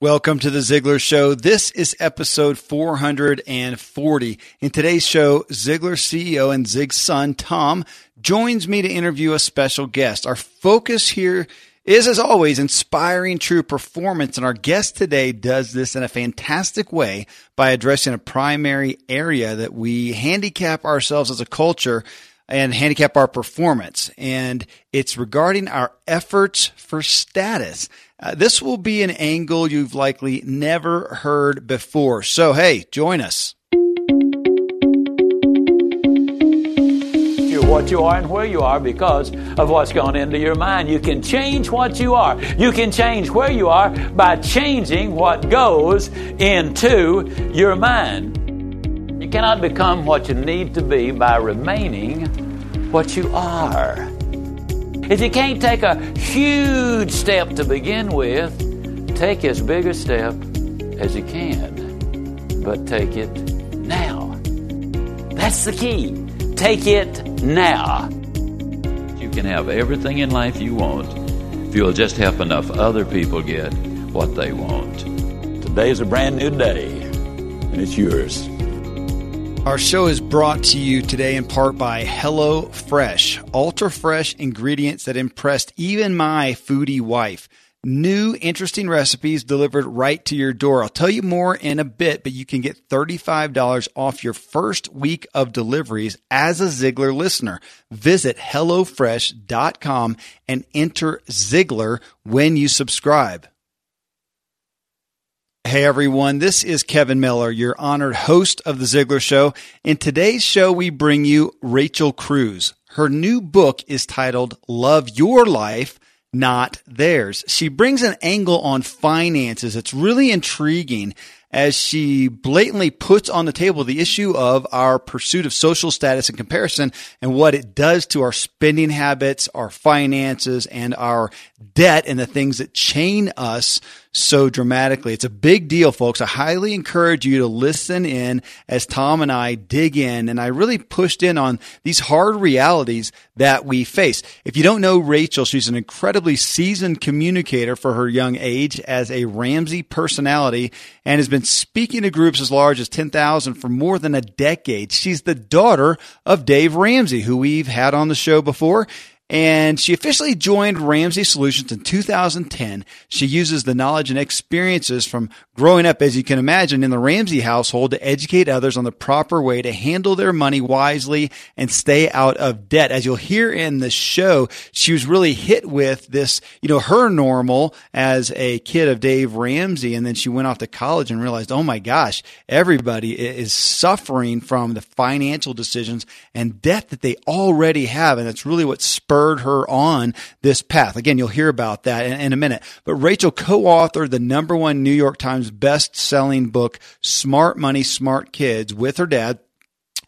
Welcome to the Ziglar Show. This is episode 440. In today's show, Ziglar CEO and Zig's son, Tom, joins me to interview a special guest. Our focus here is, as always, inspiring true performance. And our guest today does this in a fantastic way by addressing a primary area that we handicap ourselves as a culture and handicap our performance. And it's regarding our efforts for status. Uh, this will be an angle you've likely never heard before. So, hey, join us. You're what you are and where you are because of what's gone into your mind. You can change what you are. You can change where you are by changing what goes into your mind. You cannot become what you need to be by remaining what you are. If you can't take a huge step to begin with, take as big a step as you can, but take it now. That's the key. Take it now. You can have everything in life you want if you'll just help enough other people get what they want. Today is a brand new day, and it's yours. Our show is brought to you today in part by Hello Fresh, ultra fresh ingredients that impressed even my foodie wife. New interesting recipes delivered right to your door. I'll tell you more in a bit, but you can get $35 off your first week of deliveries as a Ziglar listener. Visit HelloFresh.com and enter Ziglar when you subscribe. Hey everyone, this is Kevin Miller, your honored host of The Ziglar Show. In today's show, we bring you Rachel Cruze. Her new book is titled Love Your Life, Not Theirs. She brings an angle on finances. It's really intriguing as she blatantly puts on the table the issue of our pursuit of social status and comparison and what it does to our spending habits, our finances, and our debt and the things that chain us so dramatically. It's a big deal, folks. I highly encourage you to listen in as Tom and I dig in. And I really pushed in on these hard realities that we face. If you don't know Rachel, she's an incredibly seasoned communicator for her young age as a Ramsey personality and has been speaking to groups as large as 10,000 for more than a decade. She's the daughter of Dave Ramsey, who we've had on the show before and she officially joined Ramsey Solutions in 2010. She uses the knowledge and experiences from growing up, as you can imagine, in the Ramsey household to educate others on the proper way to handle their money wisely and stay out of debt. As you'll hear in the show, she was really hit with this, you know, her normal as a kid of Dave Ramsey. And then she went off to college and realized, oh my gosh, everybody is suffering from the financial decisions and debt that they already have. And that's really what spurred spurred her on this path. Again, you'll hear about that in, in a minute. But Rachel co-authored the number one New York Times best-selling book, Smart Money, Smart Kids, with her dad.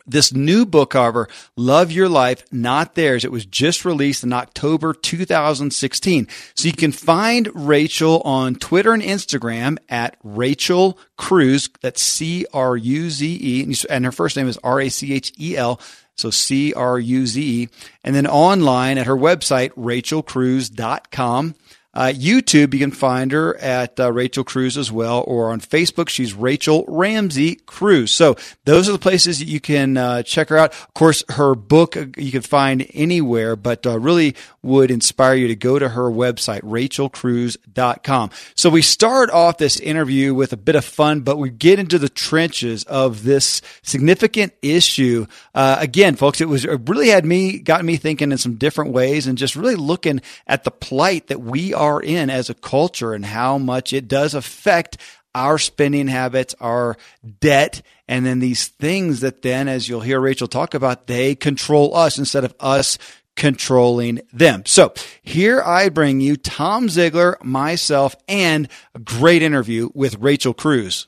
This new book, however, Love Your Life, Not Theirs, it was just released in October 2016. So you can find Rachel on Twitter and Instagram at Rachel Cruze. That's C R U Z E. And her first name is R A C H E L. So C R U Z. And then online at her website, rachelcruze.com. Uh, YouTube, you can find her at uh, Rachel Cruze as well, or on Facebook, she's Rachel Ramsey Cruze. So those are the places that you can uh, check her out. Of course, her book uh, you can find anywhere, but uh, really would inspire you to go to her website, rachelcruze.com. So we start off this interview with a bit of fun, but we get into the trenches of this significant issue. Uh, again, folks, it was it really had me, got me thinking in some different ways and just really looking at the plight that we are in as a culture and how much it does affect our spending habits, our debt, and then these things that then, as you'll hear Rachel talk about, they control us instead of us controlling them. So here I bring you Tom Ziglar, myself, and a great interview with Rachel Cruze.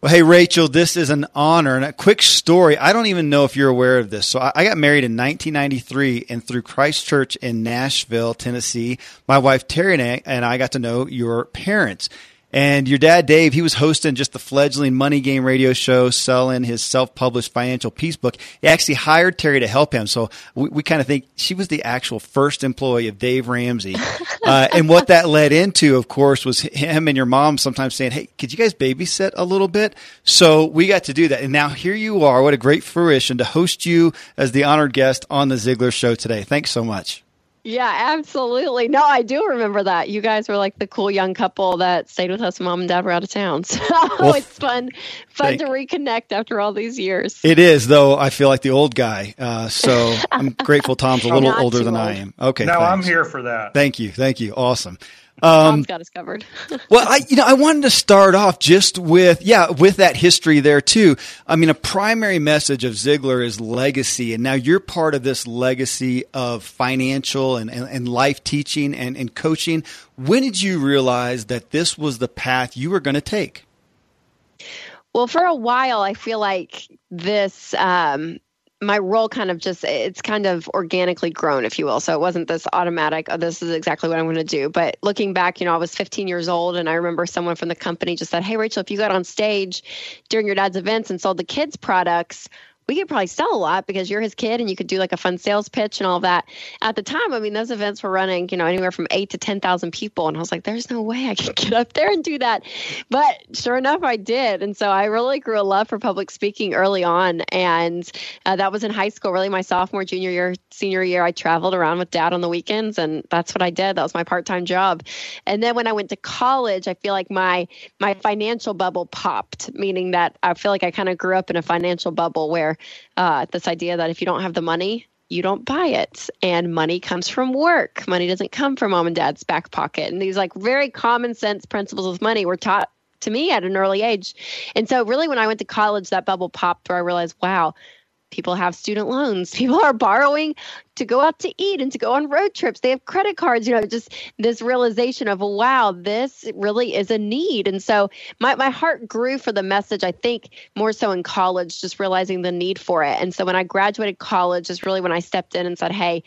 Well, hey, Rachel, this is an honor and a quick story. I don't even know if you're aware of this. So I got married in 1993 and through Christ Church in Nashville, Tennessee, my wife Terry and I got to know your parents. And your dad, Dave, he was hosting just the fledgling money game radio show, selling his self-published financial peace book. He actually hired Terry to help him. So we, we kind of think she was the actual first employee of Dave Ramsey. Uh, and what that led into, of course, was him and your mom sometimes saying, Hey, could you guys babysit a little bit? So we got to do that. And now here you are. What a great fruition to host you as the honored guest on the Ziglar show today. Thanks so much. Yeah, absolutely. No, I do remember that. You guys were like the cool young couple that stayed with us when mom and dad were out of town. So well, it's fun, fun thank, to reconnect after all these years. It is, though. I feel like the old guy. Uh, so I'm grateful Tom's a little older than old. I am. Okay. No, thanks. I'm here for that. Thank you. Thank you. Awesome. Um, Tom's got us covered. well, I, you know, I wanted to start off just with, yeah, with that history there too. I mean, a primary message of Ziglar is legacy. And now you're part of this legacy of financial and, and, and life teaching and, and coaching. When did you realize that this was the path you were going to take? Well, for a while, I feel like this um, my role kind of just it's kind of organically grown if you will. So it wasn't this automatic oh this is exactly what i'm going to do. But looking back you know i was 15 years old and i remember someone from the company just said hey rachel if you got on stage during your dad's events and sold the kids products we could probably sell a lot because you're his kid and you could do like a fun sales pitch and all that. At the time, I mean, those events were running, you know, anywhere from eight to 10,000 people. And I was like, there's no way I can get up there and do that. But sure enough, I did. And so I really grew a love for public speaking early on. And uh, that was in high school, really my sophomore, junior year, senior year. I traveled around with dad on the weekends and that's what I did. That was my part time job. And then when I went to college, I feel like my, my financial bubble popped, meaning that I feel like I kind of grew up in a financial bubble where uh, this idea that if you don't have the money, you don't buy it. And money comes from work. Money doesn't come from mom and dad's back pocket. And these like very common sense principles of money were taught to me at an early age. And so really when I went to college, that bubble popped where I realized, wow, people have student loans. People are borrowing to go out to eat and to go on road trips. They have credit cards you know just this realization of wow this really is a need. And so my, my heart grew for the message i think more so in college just realizing the need for it. And so when i graduated college is really when i stepped in and said hey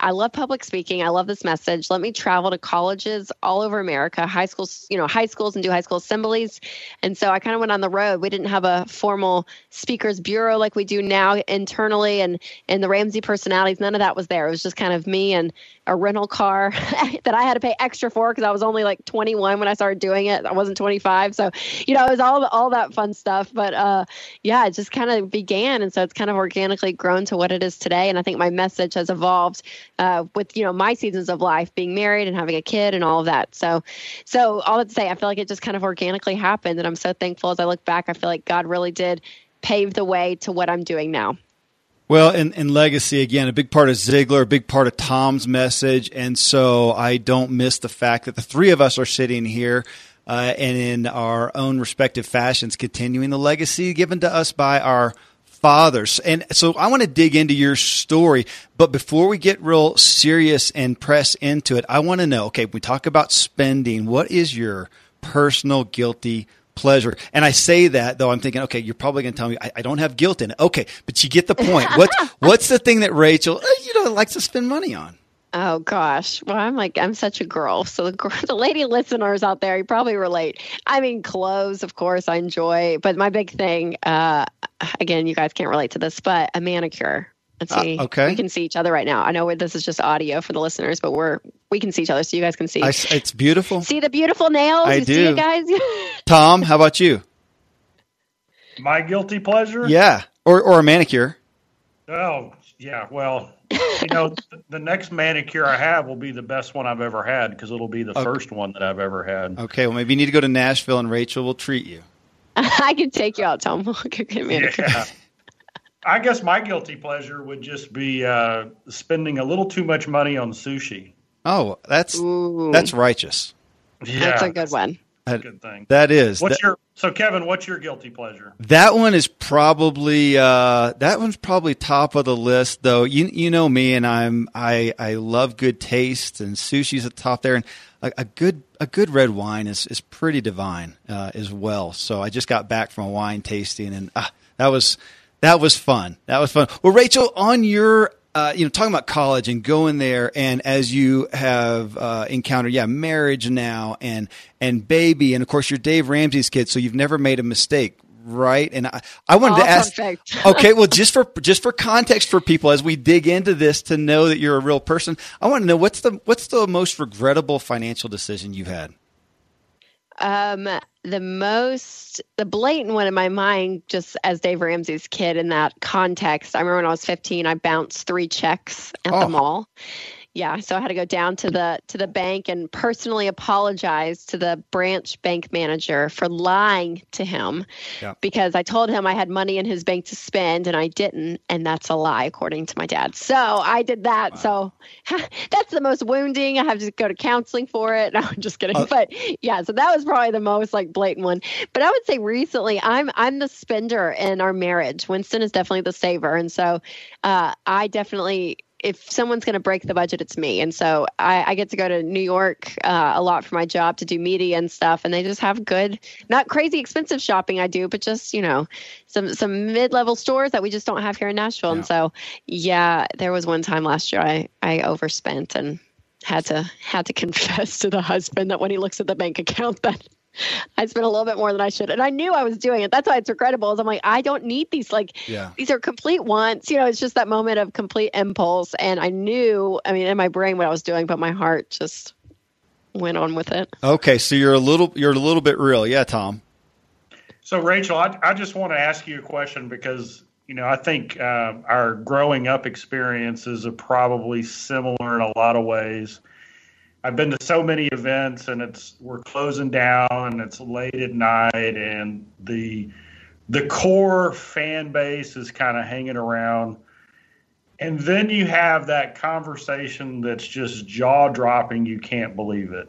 I love public speaking. I love this message. Let me travel to colleges all over America, high schools, you know, high schools and do high school assemblies. And so I kind of went on the road. We didn't have a formal speakers bureau like we do now internally and and the Ramsey personalities. None of that was there. It was just kind of me and a rental car that I had to pay extra for because I was only like 21 when I started doing it. I wasn't 25, so you know it was all all that fun stuff. But uh, yeah, it just kind of began, and so it's kind of organically grown to what it is today. And I think my message has evolved uh, with you know my seasons of life, being married and having a kid and all of that. So, so all that to say, I feel like it just kind of organically happened, and I'm so thankful as I look back. I feel like God really did pave the way to what I'm doing now. Well, and legacy again, a big part of Ziglar, a big part of Tom's message, and so I don't miss the fact that the three of us are sitting here uh, and in our own respective fashions, continuing the legacy given to us by our fathers. And so I want to dig into your story, but before we get real serious and press into it, I want to know. Okay, we talk about spending. What is your personal guilty pleasure. And I say that though I'm thinking, okay, you're probably going to tell me I, I, don't have guilt in it. Okay, but you get the point. What's what's the thing that Rachel, uh, you know, likes to spend money on? Oh gosh, well I'm like I'm such a girl. So the, the lady listeners out there, you probably relate. I mean, clothes, of course, I enjoy, but my big thing, uh, again, you guys can't relate to this, but a manicure. Let's uh, see. Uh, okay. We can see each other right now. I know this is just audio for the listeners, but we're we can see each other, so you guys can see. I, it's beautiful. See the beautiful nails. I you do, see it, guys. Tom, how about you? My guilty pleasure? Yeah, or or a manicure. Oh yeah, well, you know, the next manicure I have will be the best one I've ever had because it'll be the okay. first one that I've ever had. Okay, well maybe you need to go to Nashville and Rachel will treat you. I can take you out, Tom. Get Yeah. I guess my guilty pleasure would just be uh, spending a little too much money on sushi. Oh, that's Ooh. that's righteous. Yeah, that's a good one. That, good thing. That is. What's that, your so Kevin? What's your guilty pleasure? That one is probably uh, that one's probably top of the list, though. You you know me, and I'm I I love good taste, and sushi's at the top there, and a, a good a good red wine is is pretty divine uh, as well. So I just got back from a wine tasting, and uh, that was that was fun. That was fun. Well, Rachel, on your uh, you know, talking about college and going there, and as you have uh, encountered, yeah, marriage now, and and baby, and of course you're Dave Ramsey's kid, so you've never made a mistake, right? And I, I wanted All to ask, perfect. okay, well, just for just for context for people as we dig into this to know that you're a real person, I want to know what's the what's the most regrettable financial decision you've had. Um, the most, the blatant one in my mind, just as Dave Ramsey's kid in that context. I remember when I was 15, I bounced three checks at Oh. the mall. Yeah, so I had to go down to the to the bank and personally apologize to the branch bank manager for lying to him Yeah. because I told him I had money in his bank to spend and I didn't, and that's a lie according to my dad. So I did that. So that's the most wounding. I have to go to counseling for it. No, I'm just kidding. Uh, but yeah, so that was probably the most like blatant one. But I would say recently, I'm I'm the spender in our marriage. Winston is definitely the saver, and so uh, I definitely. If someone's going to break the budget, it's me. And so I, I get to go to New York uh, a lot for my job to do media and stuff. And they just have good, not crazy expensive shopping I do, but just, you know, some some mid level stores that we just don't have here in Nashville. And so, yeah, there was one time last year I I overspent and had to had to confess to the husband that when he looks at the bank account that I spent a little bit more than I should, and I knew I was doing it. That's why it's regrettable. Is I'm like I don't need these. Like Yeah. these are complete wants. You know, it's just that moment of complete impulse, and I knew. I mean, in my brain what I was doing, but my heart just went on with it. Okay, so you're a little you're a little bit real, yeah, Tom. So, Rachel, I, I just want to ask you a question because, you know, I think uh, our growing up experiences are probably similar in a lot of ways. I've been to so many events and it's we're closing down and it's late at night and the the core fan base is kind of hanging around. And then you have that conversation that's just jaw dropping. You can't believe it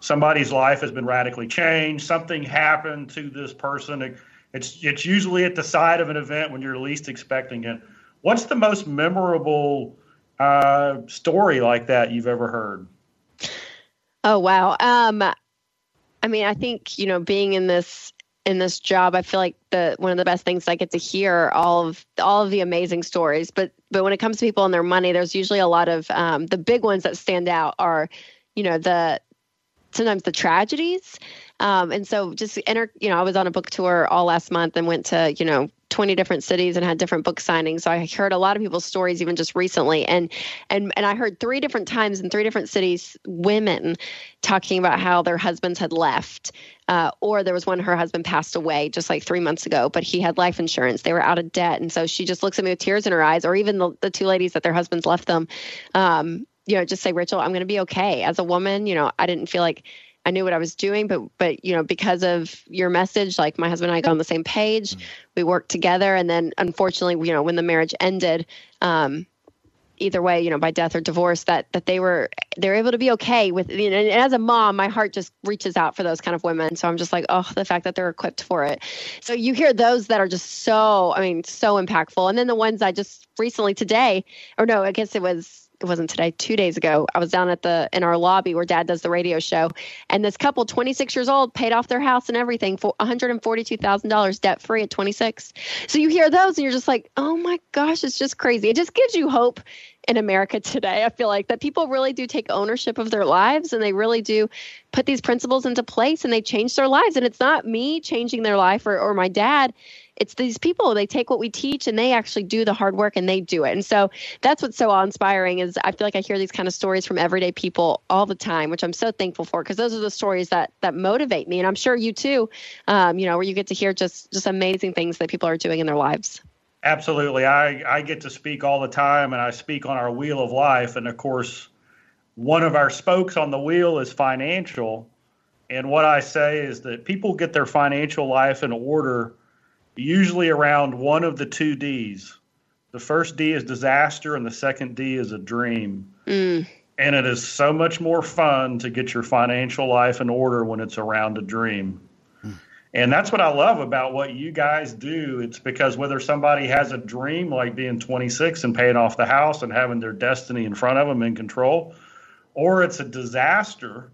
somebody's life has been radically changed. Something happened to this person. It's it's usually at the side of an event when you're least expecting it. What's the most memorable uh, story like that you've ever heard? Oh wow. Um I mean, I think, you know, being in this in this job, I feel like the one of the best things I get to hear all of all of the amazing stories. But but when it comes to people and their money, there's usually a lot of um, the big ones that stand out are, you know, the sometimes the tragedies. Um, and so just enter, you know, I was on a book tour all last month and went to, you know, 20 different cities and had different book signings. So I heard a lot of people's stories even just recently. And, and, and I heard three different times in three different cities, women talking about how their husbands had left. Uh, or there was one, her husband passed away just like three months ago, but he had life insurance. They were out of debt. And so she just looks at me with tears in her eyes, or even the, the two ladies that their husbands left them. Um, you know, just say, Rachel, I'm going to be okay. As a woman, you know, I didn't feel like I knew what I was doing, but but you know, because of your message, like my husband and I got on the same page, we worked together, and then unfortunately, you know, when the marriage ended, um, either way, you know, by death or divorce, that that they were they're able to be okay with. You know, and as a mom, my heart just reaches out for those kind of women. So I'm just like, oh, the fact that they're equipped for it. So you hear those that are just so, I mean, so impactful, and then the ones I just recently today, or no, I guess it was it wasn't today, two days ago, I was down at the in our lobby where dad does the radio show. And this couple, 26 years old, paid off their house and everything for $142,000 debt free at 26. So you hear those and you're just like, oh my gosh, it's just crazy. It just gives you hope in America today. I feel like that people really do take ownership of their lives and they really do put these principles into place and they change their lives. And it's not me changing their life or, or my dad it's these people they take what we teach and they actually do the hard work and they do it and so that's what's so awe-inspiring is i feel like i hear these kind of stories from everyday people all the time which i'm so thankful for because those are the stories that that motivate me and i'm sure you too um, you know where you get to hear just just amazing things that people are doing in their lives Absolutely. I, I get to speak all the time and I speak on our wheel of life. And of course, one of our spokes on the wheel is financial. And what I say is that people get their financial life in order usually around one of the two D's. The first D is disaster, and the second D is a dream. mm, And it is so much more fun to get your financial life in order when it's around a dream. And that's what I love about what you guys do. It's because whether somebody has a dream like being 26 and paying off the house and having their destiny in front of them in control, or it's a disaster,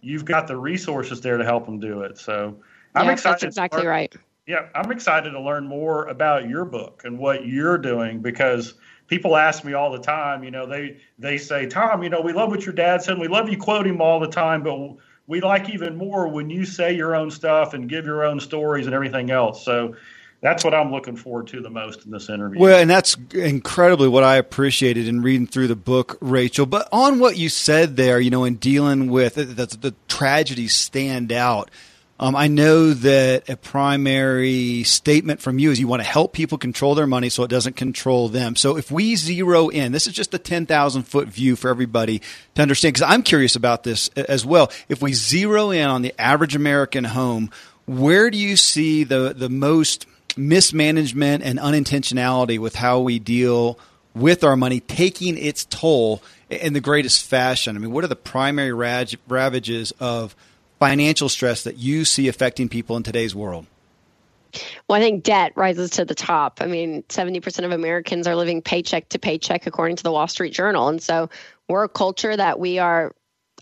you've got the resources there to help them do it. So I'm yeah, excited. that's to exactly right yeah, I'm excited to learn more about your book and what you're doing because people ask me all the time. You know, they they say, Tom, you know, we love what your dad said. We love you quote him all the time, but we like even more when you say your own stuff and give your own stories and everything else. So that's what I'm looking forward to the most in this interview. Well, and that's incredibly what I appreciated in reading through the book, Rachel. But on what you said there, you know, in dealing with the, the, the tragedies stand out. Um, I know that a primary statement from you is you want to help people control their money so it doesn't control them. So if we zero in, this is just a 10,000 foot view for everybody to understand, because I'm curious about this as well. If we zero in on the average American home, where do you see the, the most mismanagement and unintentionality with how we deal with our money taking its toll in the greatest fashion? I mean, what are the primary ravages of financial stress that you see affecting people in today's world? Well, I think debt rises to the top. I mean, 70% of Americans are living paycheck to paycheck, according to the Wall Street Journal. And so we're a culture that we are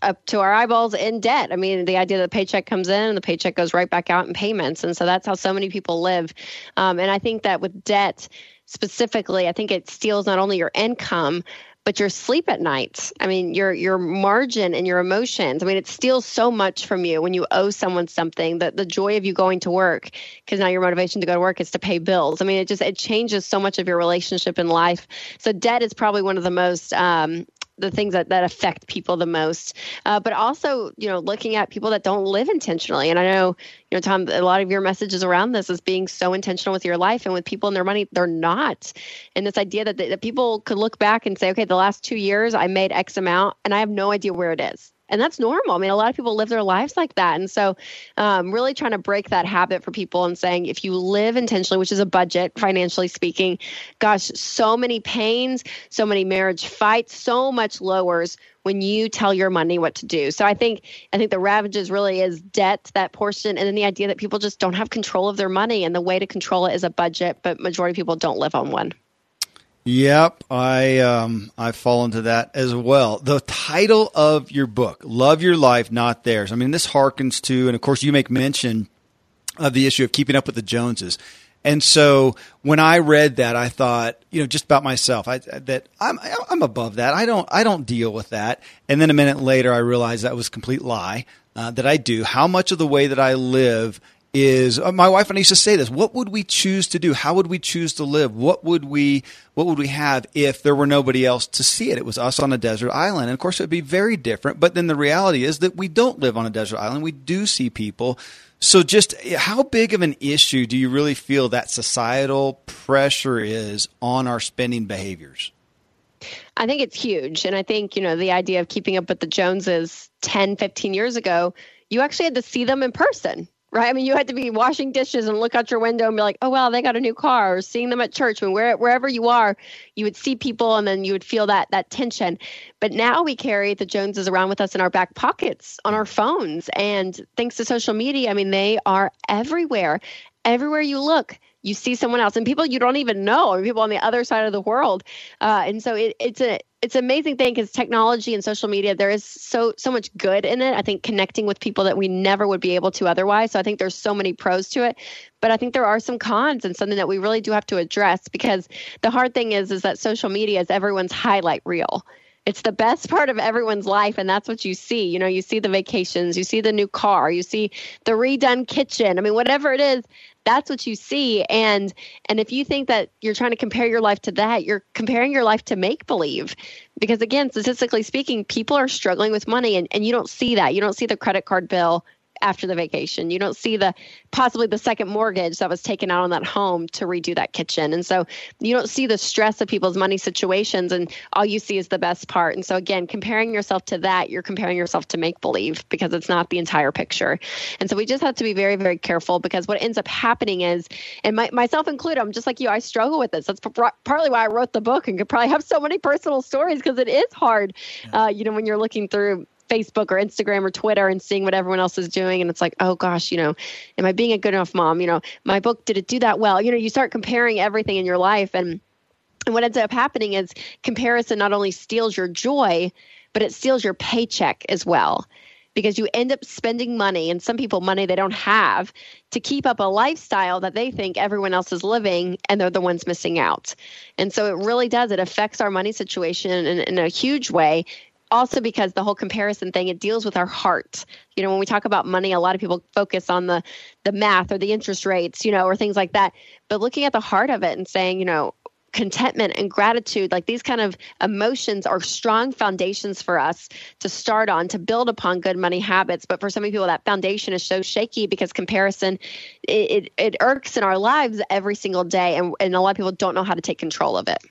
up to our eyeballs in debt. I mean, the idea that the paycheck comes in and the paycheck goes right back out in payments. And so that's how so many people live. Um, and I think that with debt specifically, I think it steals not only your income, but your sleep at night. I mean, your your margin and your emotions. I mean, it steals so much from you when you owe someone something. That the joy of you going to work, because now your motivation to go to work is to pay bills. I mean, it just it changes so much of your relationship in life. So debt is probably one of the most um, the things that, that affect people the most. Uh, but also, you know, looking at people that don't live intentionally. And I know, you know, Tom, a lot of your messages around this is being so intentional with your life and with people and their money, they're not. And this idea that, that people could look back and say, okay, the last two years I made X amount and I have no idea where it is and that's normal. I mean, a lot of people live their lives like that. And so, um, really trying to break that habit for people and saying, if you live intentionally, which is a budget, financially speaking, gosh, so many pains, so many marriage fights, so much lowers when you tell your money what to do. So I think I think the ravages really is debt, that portion, and then the idea that people just don't have control of their money, and the way to control it is a budget, but majority of people don't live on one. Yep, I um, I fall into that as well. The title of your book, "Love Your Life, Not Theirs." I mean, this harkens to, and of course, you make mention of the issue of keeping up with the Joneses. And so when I read that, I thought, you know, just about myself, I, that I'm I'm above that. I don't I don't deal with that. And then a minute later, I realized that was a complete lie. Uh, that I do. How much of the way that I live is uh, my wife and I used to say this. What would we choose to do? How would we choose to live? What would we what would we have if there were nobody else to see it? It was us on a desert island. And of course it would be very different, but then the reality is that we don't live on a desert island. We do see people. So just how big of an issue do you really feel that societal pressure is on our spending behaviors? I think it's huge. And I think, you know, the idea of keeping up with the Joneses 10, 15 years ago, you actually had to see them in person right? I mean, you had to be washing dishes and look out your window and be like, oh, well, they got a new car, or seeing them at church. I mean, where, wherever you are, you would see people and then you would feel that that tension. But now we carry the Joneses around with us in our back pockets, on our phones. And thanks to social media, I mean, they are everywhere. Everywhere you look, you see someone else and people you don't even know, people on the other side of the world. Uh, and so it, it's a it's an amazing thing because technology and social media there is so so much good in it. I think connecting with people that we never would be able to otherwise. So i think there's so many pros to it but i think there are some cons and something that we really do have to address because the hard thing is is that social media is everyone's highlight reel it's the best part of everyone's life and that's what you see. You know you see the vacations you see the new car you see the redone kitchen. I mean whatever it is that's what you see. And and if you think that you're trying to compare your life to that you're comparing your life to make believe because again statistically speaking people are struggling with money and, and you don't see that. You don't see the credit card bill after the vacation. You don't see the possibly the second mortgage that was taken out on that home to redo that kitchen. And so you don't see the stress of people's money situations and all you see is the best part. And so again, comparing yourself to that, you're comparing yourself to make believe because it's not the entire picture. And so we just have to be very, very careful because what ends up happening is, and my, myself included, I'm just like you, I struggle with this. That's partly why I wrote the book and could probably have so many personal stories because it is hard, uh, you know, when you're looking through Facebook or Instagram or Twitter and seeing what everyone else is doing. And it's like, oh gosh, you know, am I being a good enough mom? You know, my book, did it do that well? You know, you start comparing everything in your life. And, and what ends up happening is comparison not only steals your joy, but it steals your paycheck as well because you end up spending money and some people money they don't have to keep up a lifestyle that they think everyone else is living and they're the ones missing out. And so it really does. It affects our money situation in, in a huge way also because the whole comparison thing it deals with our heart. You know when we talk about money a lot of people focus on the the math or the interest rates you know or things like that. But looking at the heart of it and saying you know contentment and gratitude like these kind of emotions are strong foundations for us to start on to build upon good money habits. But for so many people that foundation is so shaky because comparison it, it, it irks in our lives every single day and, and a lot of people don't know how to take control of it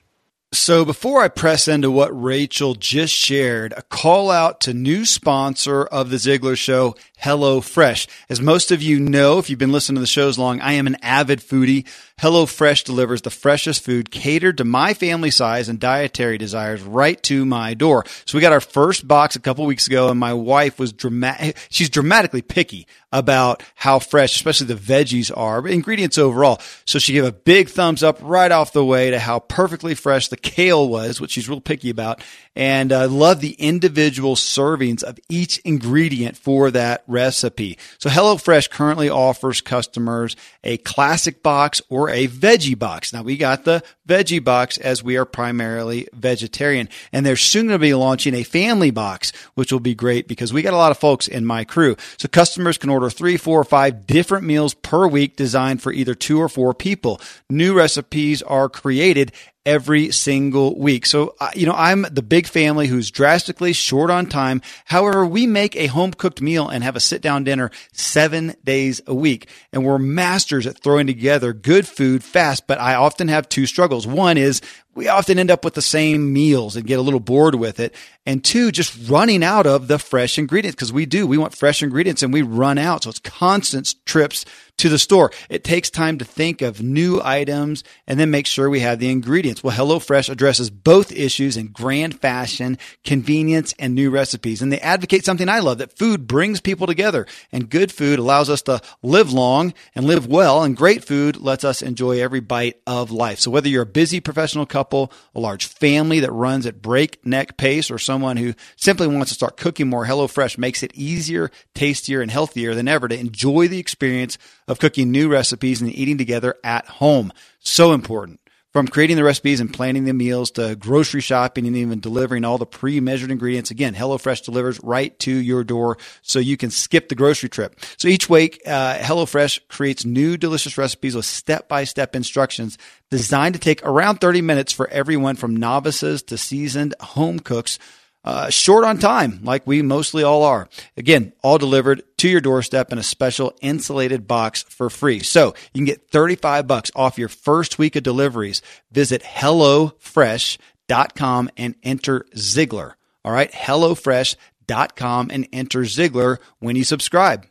so before I press into what Rachel just shared, a call out to new sponsor of the Ziglar Show, Hello Fresh. As most of you know, if you've been listening to the shows long, I am an avid foodie. Hello Fresh delivers the freshest food catered to my family size and dietary desires right to my door. So we got our first box a couple weeks ago and my wife was dramatic. She's dramatically picky about how fresh, especially the veggies are, but ingredients overall. So she gave a big thumbs up right off the way to how perfectly fresh the kale was, which she's real picky about and uh, love the individual servings of each ingredient for that recipe. So HelloFresh currently offers customers a classic box or a veggie box. Now we got the veggie box as we are primarily vegetarian and they're soon going to be launching a family box, which will be great because we got a lot of folks in my crew. So customers can order three, four, or five different meals per week designed for either two or four people. New recipes are created every single week. So, uh, you know, I'm the big family who's drastically short on time. However, we make a home cooked meal and have a sit down dinner seven days a week. And we're masters at throwing together good food fast. But I often have two struggles. One is we often end up with the same meals and get a little bored with it. And two, just running out of the fresh ingredients because we do. We want fresh ingredients and we run out. So it's constant trips to the store. It takes time to think of new items and then make sure we have the ingredients. Well, HelloFresh addresses both issues in grand fashion, convenience, and new recipes. And they advocate something I love that food brings people together and good food allows us to live long and live well. And great food lets us enjoy every bite of life. So whether you're a busy professional couple, a large family that runs at breakneck pace, or someone who simply wants to start cooking more, HelloFresh makes it easier, tastier, and healthier than ever to enjoy the experience of cooking new recipes and eating together at home. So important. From creating the recipes and planning the meals to grocery shopping and even delivering all the pre-measured ingredients. Again, HelloFresh delivers right to your door so you can skip the grocery trip. So each week, uh, HelloFresh creates new delicious recipes with step-by-step instructions designed to take around 30 minutes for everyone from novices to seasoned home cooks uh, short on time, like we mostly all are. Again, all delivered to your doorstep in a special insulated box for free. So you can get 35 bucks off your first week of deliveries. Visit HelloFresh.com and enter Ziglar. All right. HelloFresh.com and enter Ziglar when you subscribe.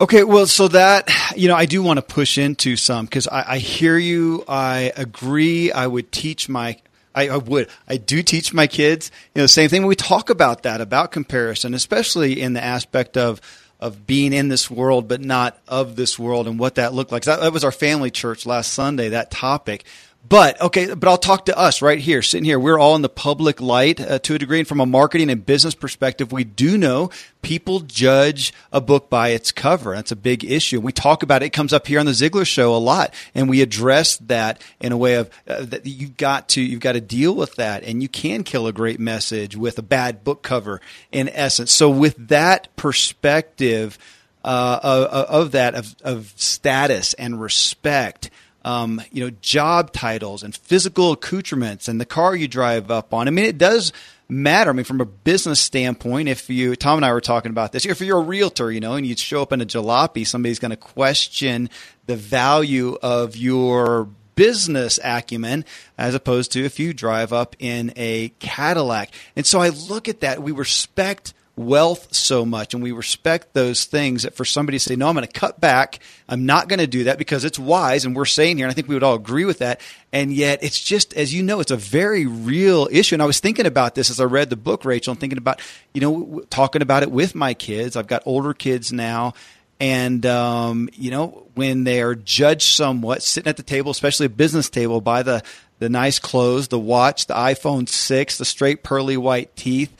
Okay, well, so that, you know, I do want to push into some because I, I hear you. I agree. I would teach my I, I, would. I do teach my kids, you know, the same thing. We talk about that, about comparison, especially in the aspect of of being in this world but not of this world and what that looked like. That, that was our family church last Sunday. That topic. But okay, but I'll talk to us right here, sitting here. We're all in the public light uh, to a degree, and from a marketing and business perspective, we do know people judge a book by its cover. That's a big issue. We talk about it. it comes up here on the Ziglar Show a lot, and we address that in a way of uh, that you've got to you've got to deal with that, and you can kill a great message with a bad book cover. In essence, so with that perspective uh, of, of that of, of status and respect um, you know, job titles and physical accoutrements and the car you drive up on. I mean, it does matter. I mean, from a business standpoint, if you, Tom and I were talking about this, if you're a realtor, you know, and you show up in a jalopy, somebody's going to question the value of your business acumen as opposed to if you drive up in a Cadillac. And so I look at that. We respect wealth so much and we respect those things that for somebody to say, no, I'm going to cut back. I'm not going to do that because it's wise. And we're saying here, and I think we would all agree with that. And yet it's just, as you know, it's a very real issue. And I was thinking about this as I read the book, Rachel, and thinking about, you know, talking about it with my kids. I've got older kids now. And, um, you know, when they are judged somewhat, sitting at the table, especially a business table, by the, the nice clothes, the watch, the iPhone 6, the straight pearly white teeth,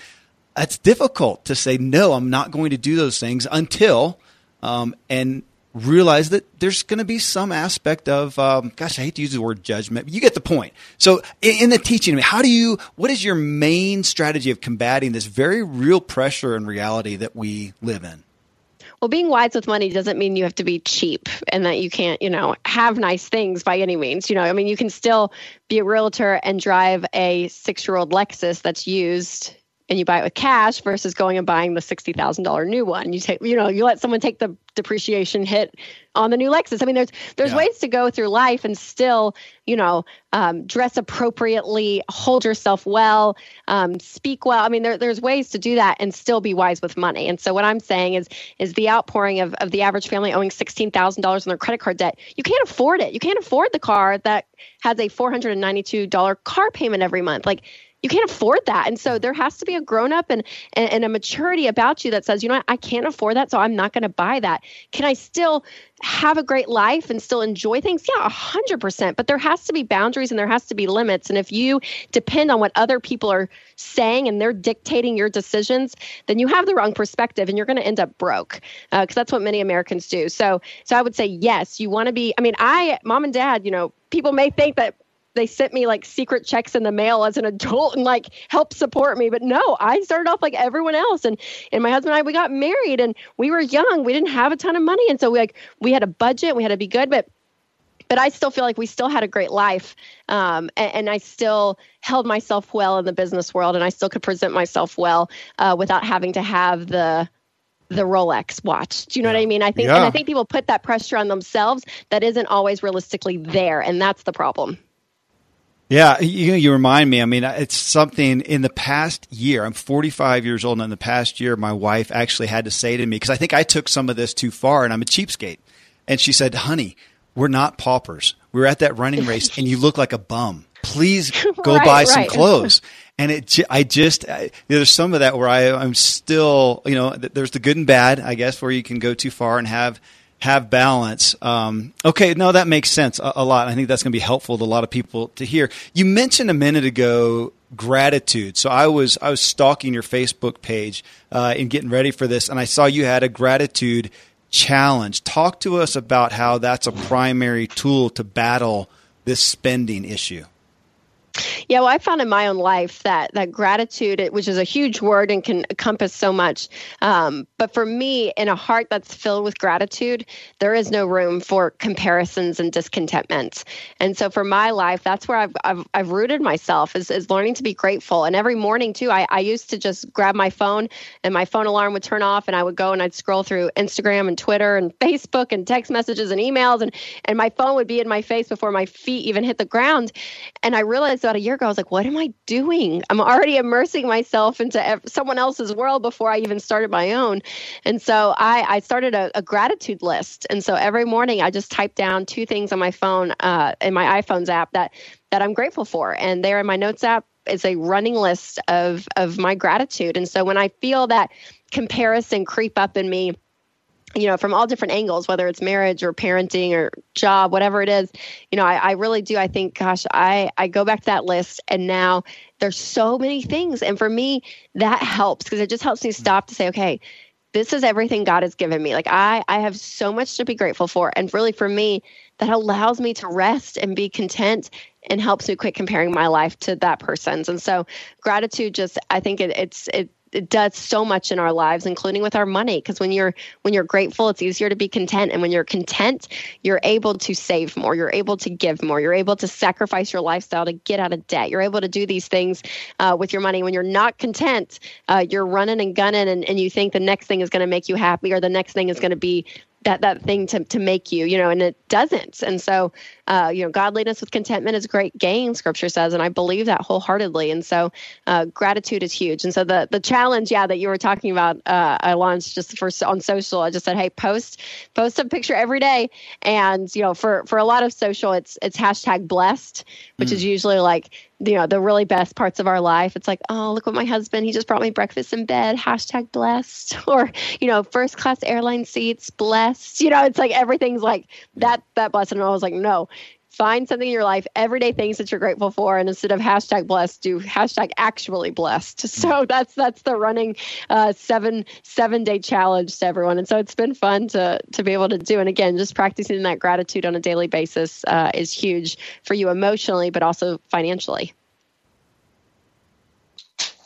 it's difficult to say no. I'm not going to do those things until um, and realize that there's going to be some aspect of um, gosh i hate to use the word judgment but you get the point so in, in the teaching how do you what is your main strategy of combating this very real pressure and reality that we live in well, being wise with money doesn't mean you have to be cheap and that you can't, you know, have nice things by any means. You know, I mean, you can still be a realtor and drive a six year old Lexus that's used and you buy it with cash versus going and buying the $60,000 new one. You take, you know, you let someone take the depreciation hit on the new Lexus. I mean, there's there's yeah. ways to go through life and still, you know, um, dress appropriately, hold yourself well, um, speak well. I mean, there, there's ways to do that and still be wise with money. And so what I'm saying is is the outpouring of, of the average family owing sixteen thousand dollars on their credit card debt. You can't afford it. You can't afford the car that has a four hundred and ninety two dollar car payment every month. Like you can't afford that. And so there has to be a grown up and, and, and a maturity about you that says, you know, what? I can't afford that, so I'm not going to buy that. Can I still have a great life and still enjoy things? Yeah, 100%. But there has to be boundaries and there has to be limits. And if you depend on what other people are saying and they're dictating your decisions, then you have the wrong perspective and you're going to end up broke because uh, that's what many Americans do. So, so I would say, yes, you want to be. I mean, I, mom and dad, you know, people may think that they sent me like secret checks in the mail as an adult and like help support me. But no, I started off like everyone else. And and my husband and I we got married and we were young. We didn't have a ton of money. And so we like we had a budget, we had to be good, but but I still feel like we still had a great life. Um, and, and, I still held myself well in the business world and I still could present myself well uh, without having to have the the Rolex watch. Do you know yeah. what I mean? I think yeah. and I think people put that pressure on themselves that isn't always realistically there and that's the problem. Yeah, you you remind me. I mean, it's something in the past year. I'm 45 years old, and in the past year, my wife actually had to say to me because I think I took some of this too far, and I'm a cheapskate. And she said, "Honey, we're not paupers. We are at that running race, and you look like a bum. Please go right, buy right. some clothes." And it, I just, I, there's some of that where I, I'm still, you know, there's the good and bad, I guess, where you can go too far and have have balance. Um, okay, no, that makes sense a, a lot. I think that's going to be helpful to a lot of people to hear. You mentioned a minute ago gratitude. So I was I was stalking your Facebook page uh, and getting ready for this, and I saw you had a gratitude challenge. Talk to us about how that's a primary tool to battle this spending issue. Yeah, well, I found in my own life that that gratitude, which is a huge word and can encompass so much, um, but for me, in a heart that's filled with gratitude, there is no room for comparisons and discontentment. And so, for my life, that's where I've I've, I've rooted myself is, is learning to be grateful. And every morning too, I, I used to just grab my phone and my phone alarm would turn off, and I would go and I'd scroll through Instagram and Twitter and Facebook and text messages and emails, and and my phone would be in my face before my feet even hit the ground. And I realized about a year ago, I was like, what am I doing? I'm already immersing myself into someone else's world before I even started my own. And so I, I started a, a gratitude list. And so every morning I just type down two things on my phone, uh, in my iPhone's app that, that I'm grateful for. And there in my notes app is a running list of, of my gratitude. And so when I feel that comparison creep up in me, you know, from all different angles, whether it's marriage or parenting or job, whatever it is, you know, I, I, really do. I think, gosh, I, I go back to that list and now there's so many things. And for me, that helps because it just helps me mm-hmm. stop to say, okay, this is everything God has given me. Like I, I have so much to be grateful for. And really for me, that allows me to rest and be content and helps me quit comparing my life to that person's. And so gratitude just, I think it, it's, it, it does so much in our lives including with our money because when you're when you're grateful it's easier to be content. And when you're content you're able to save more. You're able to give more. You're able to sacrifice your lifestyle to get out of debt. You're able to do these things uh, with your money. When you're not content uh, you're running and gunning and, and you think the next thing is going to make you happy or the next thing is going to be that that thing to to make you you know and it doesn't. And so uh, you know godliness with contentment is great gain scripture says and i believe that wholeheartedly. And so uh, gratitude is huge. And so the the challenge yeah that you were talking about uh, i launched just first on social i just said hey post post a picture every day. And you know for for a lot of social it's it's hashtag blessed which mm. is usually like you uh, know the really best parts of our life. It's like oh look what my husband he just brought me breakfast in bed hashtag blessed. Or you know first class airline seats blessed. You know it's like everything's like that that blessed. And i was like no find something in your life, everyday things that you're grateful for, and instead of hashtag blessed, do hashtag actually blessed. So that's that's the running uh, seven seven day challenge to everyone, and so it's been fun to to be able to do. And again, just practicing that gratitude on a daily basis uh, is huge for you emotionally, but also financially.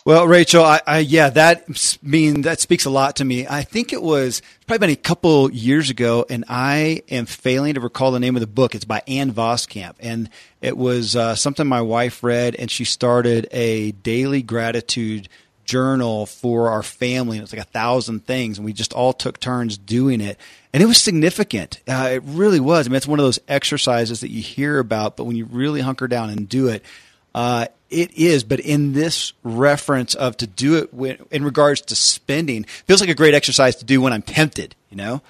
Well, Rachel, I, I, yeah, that mean that speaks a lot to me. I think it was probably been a couple years ago, and I am failing to recall the name of the book. It's by Ann Voskamp, and it was uh, something my wife read, and she started a daily gratitude journal for our family. It was like a thousand things, and we just all took turns doing it, and it was significant. Uh, it really was. I mean, it's one of those exercises that you hear about, but when you really hunker down and do it. Uh, it is, but in this reference of to do it when, in regards to spending, feels like a great exercise to do when I'm tempted, you know?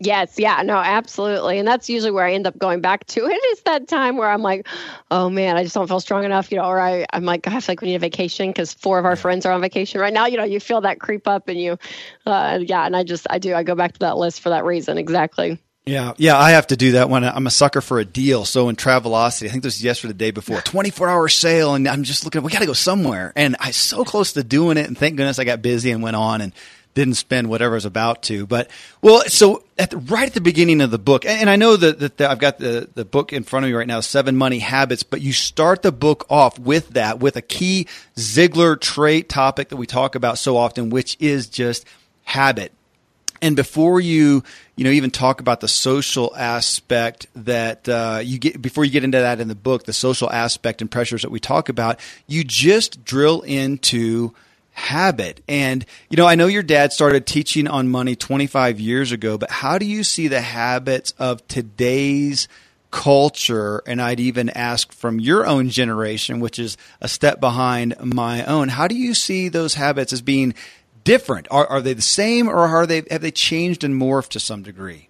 Yes, yeah, no, absolutely. And that's usually where I end up going back to it is that time where I'm like, oh man, I just don't feel strong enough, you know, or I, I'm like, gosh, like we need a vacation because four of our friends are on vacation right now. You know, you feel that creep up and you, uh, yeah, and I just, I do, I go back to that list for that reason. Exactly. Yeah, yeah, I have to do that when I'm a sucker for a deal. So in Travelocity, I think this was yesterday, the day before, 24 hour sale, and I'm just looking. We got to go somewhere, and I so close to doing it, and thank goodness I got busy and went on and didn't spend whatever I was about to. But well, so at the, right at the beginning of the book, and, I know that, that, that I've got the the book in front of me right now, Seven Money Habits. But you start the book off with that, with a key Ziglar trait topic that we talk about so often, which is just habit and before you you know even talk about the social aspect that uh, you get before you get into that in the book the social aspect and pressures that we talk about you just drill into habit. And you know i know your dad started teaching on money 25 years ago but how do you see the habits of today's culture? And i'd even ask from your own generation which is a step behind my own how do you see those habits as being different? Are, are they the same or are they, have they changed and morphed to some degree?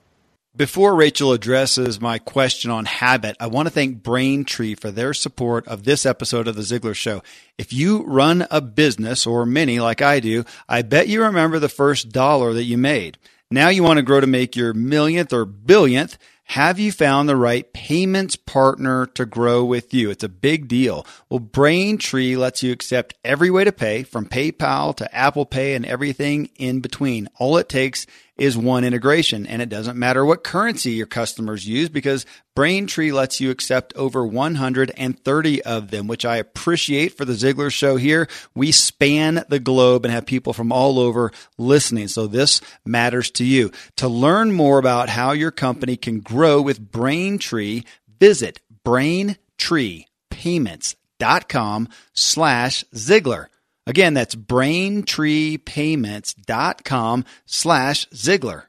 Before Rachel addresses my question on habit, I want to thank Braintree for their support of this episode of The Ziglar Show. If you run a business or many like I do, I bet you remember the first dollar that you made. Now you want to grow to make your millionth or billionth. Have you found the right payments partner to grow with you? It's a big deal. Well, Braintree lets you accept every way to pay from PayPal to Apple Pay and everything in between. All it takes is one integration and it doesn't matter what currency your customers use because Braintree lets you accept over 130 of them, which I appreciate for the Ziglar show here. We span the globe and have people from all over listening. So this matters to you. To learn more about how your company can grow with Braintree, visit braintreepayments.com slash Ziglar. Again, that's braintreepayments.com slash Ziglar.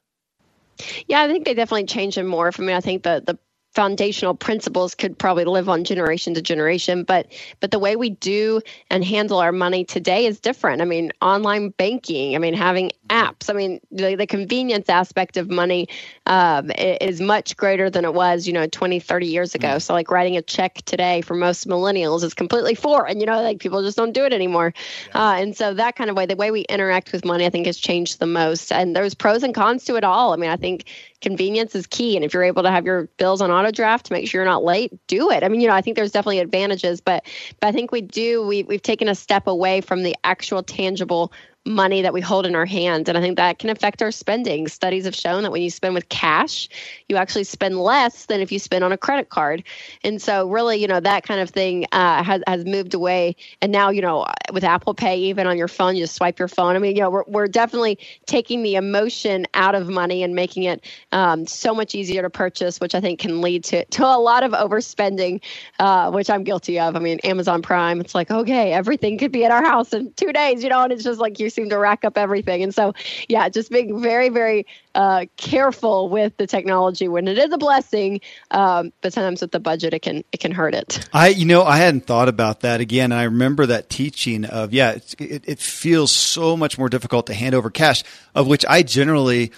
Yeah, I think they definitely changed them more. I mean, I think the, the foundational principles could probably live on generation to generation but but the way we do and handle our money today is different i mean online banking i mean having apps i mean the, the convenience aspect of money um, is much greater than it was you know 20 30 years ago mm. so like writing a check today for most millennials is completely foreign you know like people just don't do it anymore yeah. uh, and so that kind of way the way we interact with money i think has changed the most and there's pros and cons to it all i mean i think convenience is key. And if you're able to have your bills on auto draft to make sure you're not late, do it. I mean, you know, I think there's definitely advantages, but but I think we do we we've taken a step away from the actual tangible money that we hold in our hands. And I think that can affect our spending. Studies have shown that when you spend with cash, you actually spend less than if you spend on a credit card. And so, really, you know, that kind of thing uh, has, has moved away. And now, you know, with Apple Pay, even on your phone, you just swipe your phone. I mean, you know, we're, we're definitely taking the emotion out of money and making it um, so much easier to purchase, which I think can lead to, to a lot of overspending, uh, which I'm guilty of. I mean, Amazon Prime, it's like, okay, everything could be at our house in two days, you know, and it's just like you seem to rack up everything. And so, yeah, just being very, very uh, careful with the technology when it is a blessing, um, but sometimes with the budget, it can it can hurt it. I, you know, I hadn't thought about that again. I remember that teaching of yeah, it, it feels so much more difficult to hand over cash, of which I generally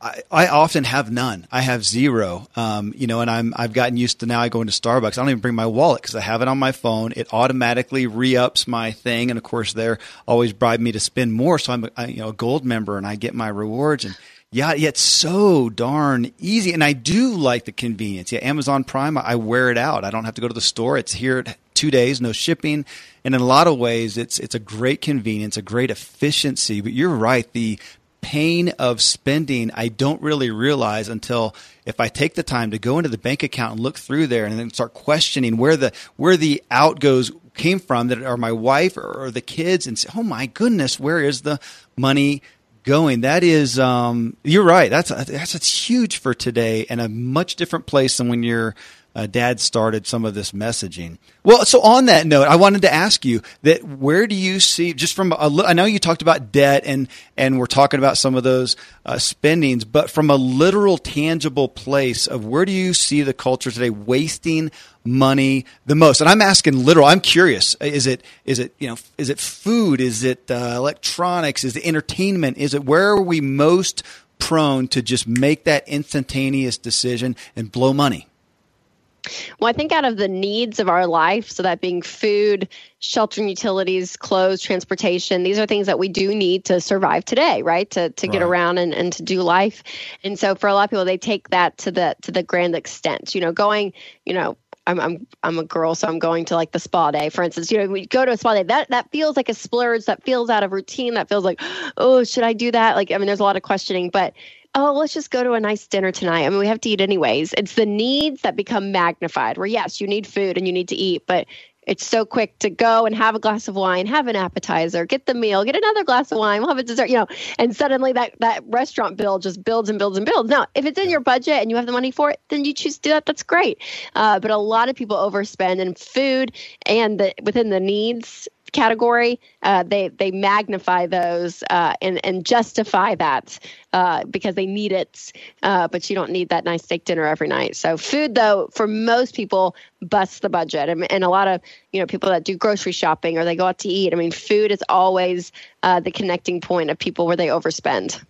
I, I often have none. I have zero. Um, you know, and I'm I've gotten used to now. I go into Starbucks. I don't even bring my wallet because I have it on my phone. It automatically re-ups my thing, and of course, they're always bribe me to spend more. So I'm a, you know a gold member, and I get my rewards. And yeah, yet so darn easy. And I do like the convenience. Yeah, Amazon Prime, I wear it out. I don't have to go to the store. It's here two days, no shipping. And in a lot of ways, it's it's a great convenience, a great efficiency. But you're right, the pain of spending I don't really realize until if I take the time to go into the bank account and look through there and then start questioning where the where the outgoes came from that are my wife or, or the kids and say, oh my goodness, where is the money going? That is, um, you're right. That's that's, that's huge for today and a much different place than when you're uh, dad started some of this messaging. Well, so on that note, I wanted to ask you that where do you see just from a, I know you talked about debt and and we're talking about some of those uh, spendings, but from a literal, tangible place of where do you see the culture today wasting money the most? And I'm asking literal. I'm curious. Is it is it you know is it food? Is it uh, electronics? Is it entertainment? Is it where are we most prone to just make that instantaneous decision and blow money? Well, I think out of the needs of our life, so that being food, shelter and utilities, clothes, transportation, these are things that we do need to survive today, right? To to right. get around and, and to do life. And so for a lot of people, they take that to the to the grand extent. You know, going, you know, I'm I'm I'm a girl, so I'm going to like the spa day, for instance. You know, we go to a spa day. That that feels like a splurge. That feels out of routine. That feels like, oh, should I do that? Like, I mean, there's a lot of questioning, but oh, let's just go to a nice dinner tonight. I mean, we have to eat anyways. It's the needs that become magnified, where yes, you need food and you need to eat, but it's so quick to go and have a glass of wine, have an appetizer, get the meal, get another glass of wine, we'll have a dessert, you know, and suddenly that, that restaurant bill just builds and builds and builds. Now, if it's in your budget and you have the money for it, then you choose to do that. That's great. Uh, but a lot of people overspend in food and the, within the needs category, uh, they they magnify those uh, and and justify that uh, because they need it. Uh, but you don't need that nice steak dinner every night. So food, though, for most people, busts the budget. And, and a lot of you know people that do grocery shopping or they go out to eat. I mean, food is always uh, the connecting point of people where they overspend.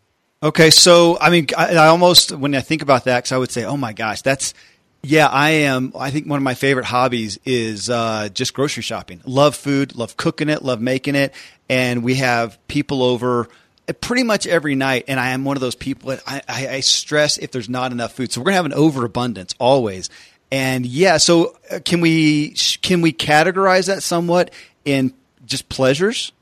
Okay, so I mean, I, I almost when I think about that, because I would say, oh my gosh, that's yeah, I am. I think one of my favorite hobbies is uh, just grocery shopping. Love food, love cooking it, love making it, and we have people over pretty much every night. And I am one of those people that I, I, I stress if there's not enough food. So we're gonna have an overabundance always. And yeah, so uh, can we can we categorize that somewhat in just pleasures?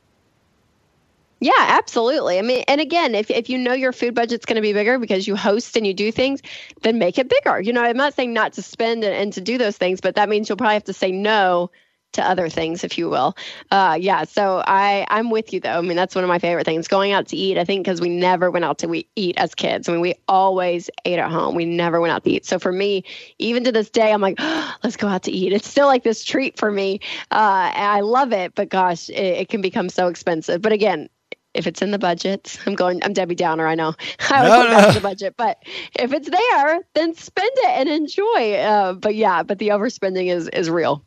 Yeah, absolutely. I mean, and again, if, if you know your food budget's going to be bigger because you host and you do things, then make it bigger. You know, I'm not saying not to spend and, and to do those things, but that means you'll probably have to say no to other things, if you will. Uh, yeah, so I I'm with you though. I mean, that's one of my favorite things. Going out to eat, I think, because we never went out to we eat as kids. I mean, we always ate at home. We never went out to eat. So for me, even to this day, I'm like, oh, let's go out to eat. It's still like this treat for me. Uh, I love it, but gosh, it, it can become so expensive. But again, if it's in the budget, I'm going. I'm Debbie Downer. I know. I always no, no. the budget, but if it's there, then spend it and enjoy. Uh, but yeah, but the overspending is is real.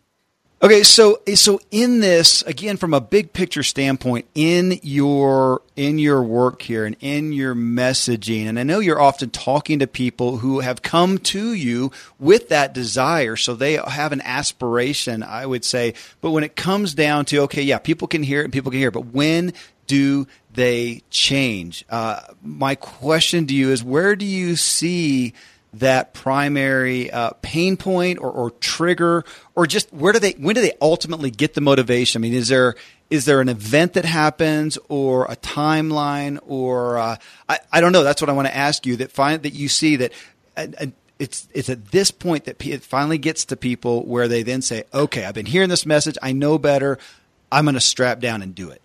Okay, so so in this again from a big picture standpoint in your in your work here and in your messaging and I know you're often talking to people who have come to you with that desire so they have an aspiration I would say but when it comes down to okay yeah people can hear it and people can hear it but when do they change? Uh, my question to you is where do you see that primary uh, pain point or, or, trigger, or just where do they when do they ultimately get the motivation? I mean, is there is there an event that happens, or a timeline, or uh, I, I don't know. That's what I want to ask you. That find that you see that. Uh, uh, it's it's at this point that it finally gets to people where they then say, "Okay, I've been hearing this message. I know better. I'm going to strap down and do it."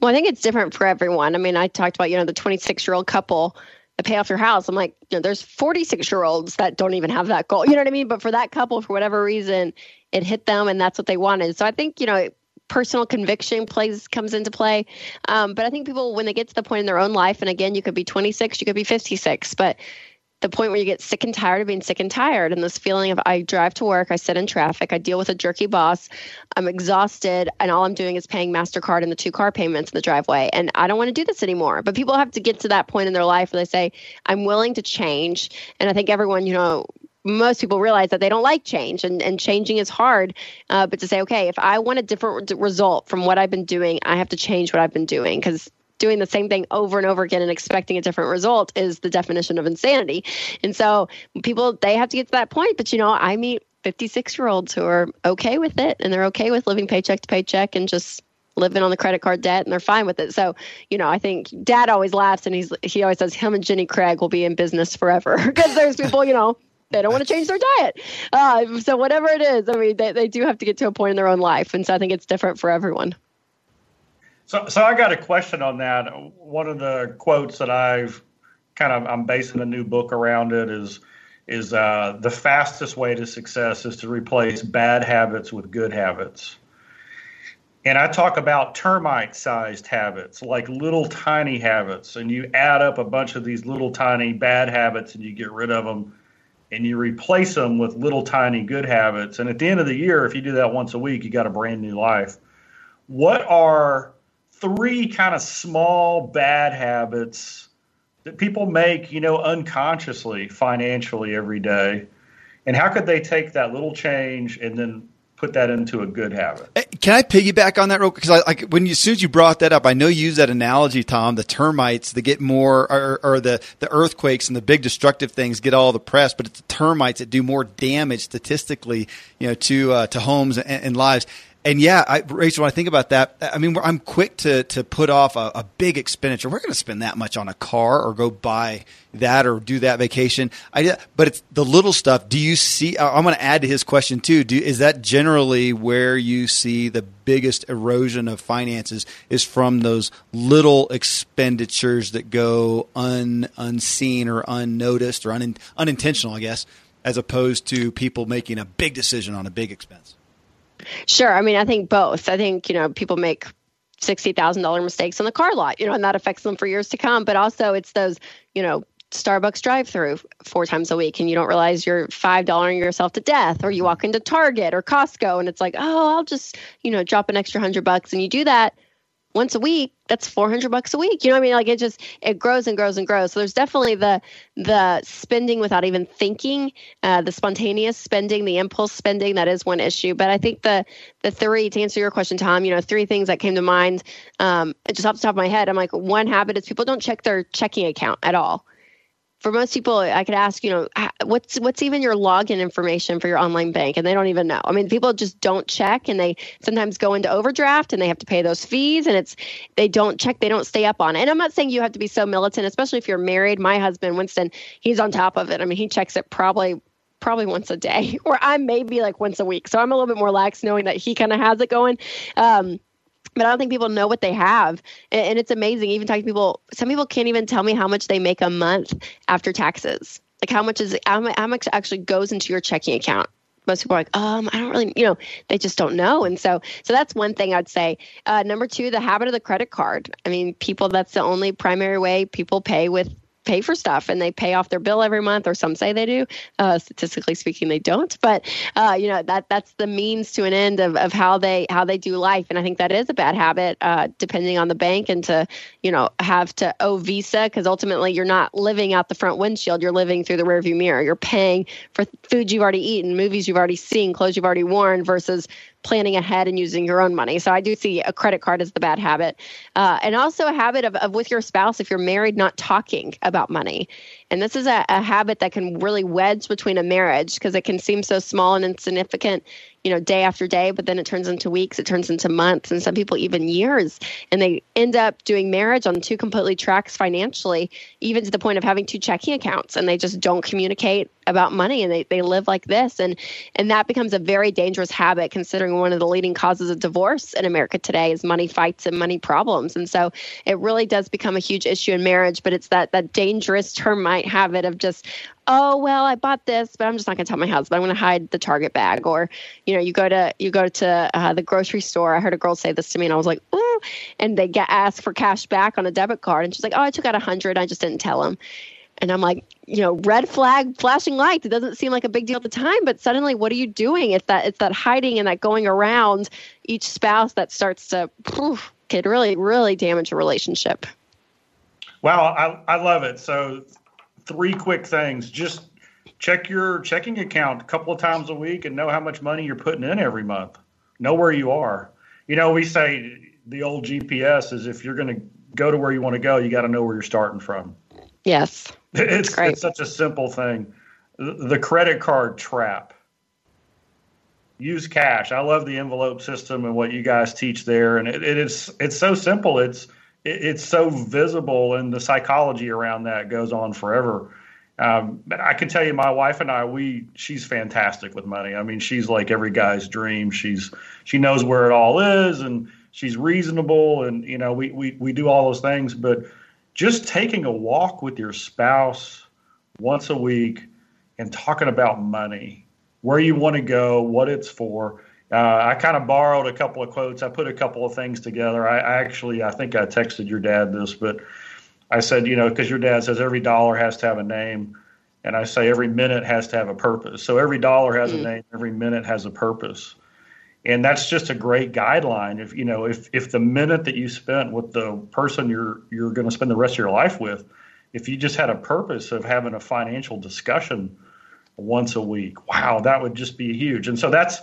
Well, I think it's different for everyone. I mean, I talked about, you know, the 26 year old couple that pay off their house. I'm like, you know, there's 46 year olds that don't even have that goal. You know what I mean? But for that couple, for whatever reason, it hit them and that's what they wanted. So I think, you know, personal conviction plays comes into play. Um, but I think people, when they get to the point in their own life, and again, you could be 26, you could be 56, but the point where you get sick and tired of being sick and tired and this feeling of I drive to work, I sit in traffic, I deal with a jerky boss, I'm exhausted, and all I'm doing is paying MasterCard and the two car payments in the driveway. And I don't want to do this anymore. But people have to get to that point in their life where they say, I'm willing to change. And I think everyone, you know, most people realize that they don't like change and, and changing is hard. Uh, but to say, okay, if I want a different result from what I've been doing, I have to change what I've been doing because doing the same thing over and over again and expecting a different result is the definition of insanity. And so people they have to get to that point. But you know, I meet 56 year olds who are okay with it and they're okay with living paycheck to paycheck and just living on the credit card debt and they're fine with it. So, you know, I think dad always laughs and he's he always says him and Jenny Craig will be in business forever because there's people, you know, they don't want to change their diet. Uh, so whatever it is, I mean, they, they do have to get to a point in their own life. And so I think it's different for everyone. So, so I got a question on that. One of the quotes that I've kind of, I'm basing a new book around it is, is uh, the fastest way to success is to replace bad habits with good habits. And I talk about termite sized habits, like little tiny habits. And you add up a bunch of these little tiny bad habits and you get rid of them and you replace them with little tiny good habits. And at the end of the year, if you do that once a week, you got a brand new life. What are three kind of small bad habits that people make, you know, unconsciously financially every day? And how could they take that little change and then put that into a good habit. Can I piggyback on that real quick? Because like when you, as soon as you brought that up, I know you use that analogy, Tom. The termites that get more, or, or, the the earthquakes and the big destructive things get all the press, but it's the termites that do more damage statistically, you know, to uh, to homes and, and lives and yeah, I, Rachel, when I think about that, I mean, I'm quick to to put off a, a big expenditure. We're going to spend that much on a car or go buy that or do that vacation. I, but it's the little stuff. Do you see? I'm going to add to his question too. Do, is that generally where you see the biggest erosion of finances? Is from those little expenditures that go un, unseen or unnoticed or un, unintentional, I guess, as opposed to people making a big decision on a big expense. Sure. I mean, I think both. I think, you know, people make $60,000 mistakes on the car lot, you know, and that affects them for years to come. But also, it's those, you know, Starbucks drive through four times a week and you don't realize you're five dollaring yourself to death, or you walk into Target or Costco and it's like, oh, I'll just, you know, drop an extra hundred bucks. And you do that once a week that's 400 bucks a week. You know what i mean? Like it just it grows and grows and grows. So there's definitely the the spending without even thinking uh, the spontaneous spending the impulse spending that is one issue. But i think the the three to answer your question tom you know three things that came to mind um, just off the top of my head i'm like one habit is people don't check their checking account at all for most people, I could ask, you know, what's what's even your login information for your online bank, and they don't even know. I mean, people just don't check, and they sometimes go into overdraft, and they have to pay those fees, and it's they don't check, they don't stay up on it. And I'm not saying you have to be so militant, especially if you're married. My husband Winston, he's on top of it. I mean, he checks it probably probably once a day, or I may be like once a week. So I'm a little bit more lax, knowing that he kind of has it going. Um, but I don't think people know what they have. And, it's amazing. Even talking to people, some people can't even tell me how much they make a month after taxes. Like how much is how much actually goes into your checking account. Most people are like, um, I don't really, you know, they just don't know. And so, so that's one thing I'd say. Uh, number two, the habit of the credit card. I mean, people, that's the only primary way people pay with pay for stuff and they pay off their bill every month or some say they do. Uh, statistically speaking they don't. But uh, you know that that's the means to an end of, of how they how they do life. And i think that is a bad habit uh, depending on the bank and to you know have to owe visa because ultimately you're not living out the front windshield. You're living through the rearview mirror. You're paying for food you've already eaten movies you've already seen clothes you've already worn versus planning ahead and using your own money. So I do see a credit card as the bad habit. Uh, and also a habit of, of with your spouse, if you're married, not talking about money. And this is a, a habit that can really wedge between a marriage because it can seem so small and insignificant you know, day after day, but then it turns into weeks, it turns into months, and some people even years. And they end up doing marriage on two completely tracks financially, even to the point of having two checking accounts, and they just don't communicate about money and they, they live like this and and that becomes a very dangerous habit considering one of the leading causes of divorce in america today is money fights and money problems and so it really does become a huge issue in marriage but it's that that dangerous termite habit of just oh well i bought this but i'm just not going to tell my husband. I'm going to hide the target bag. Or you know you go to you go to uh, the grocery store. I heard a girl say this to me and i was like ooh and they get asked for cash back on a debit card and she's like oh i took out a hundred. I just didn't tell him and i'm like you know red flag flashing lights it doesn't seem like a big deal at the time but suddenly what are you doing? It's that it's that hiding and that going around each spouse that starts to poof, could really really damage a relationship. Wow, I, I love it. So three quick things. Just check your checking account a couple of times a week and know how much money you're putting in every month. Know where you are. You know, we say the old GPS is if you're going to go to where you want to go, you got to know where you're starting from. Yes. It's, it's such a simple thing. The credit card trap. Use cash. I love the envelope system and what you guys teach there, and it, it is it's so simple. It's it, it's so visible, and the psychology around that goes on forever. Um, but I can tell you, my wife and I, we she's fantastic with money. I mean, she's like every guy's dream. She's she knows where it all is, and she's reasonable, and you know, we we we do all those things. But just taking a walk with your spouse once a week and talking about money, where you want to go, what it's for. Uh, I kind of borrowed a couple of quotes. I put a couple of things together. I, I actually, I think I texted your dad this, but I said, you know, because your dad says every dollar has to have a name. And I say every minute has to have a purpose. So every dollar has mm. a name, every minute has a purpose. And that's just a great guideline. If you know, if if the minute that you spent with the person you're you're going to spend the rest of your life with, if you just had a purpose of having a financial discussion once a week, wow, that would just be huge. And so that's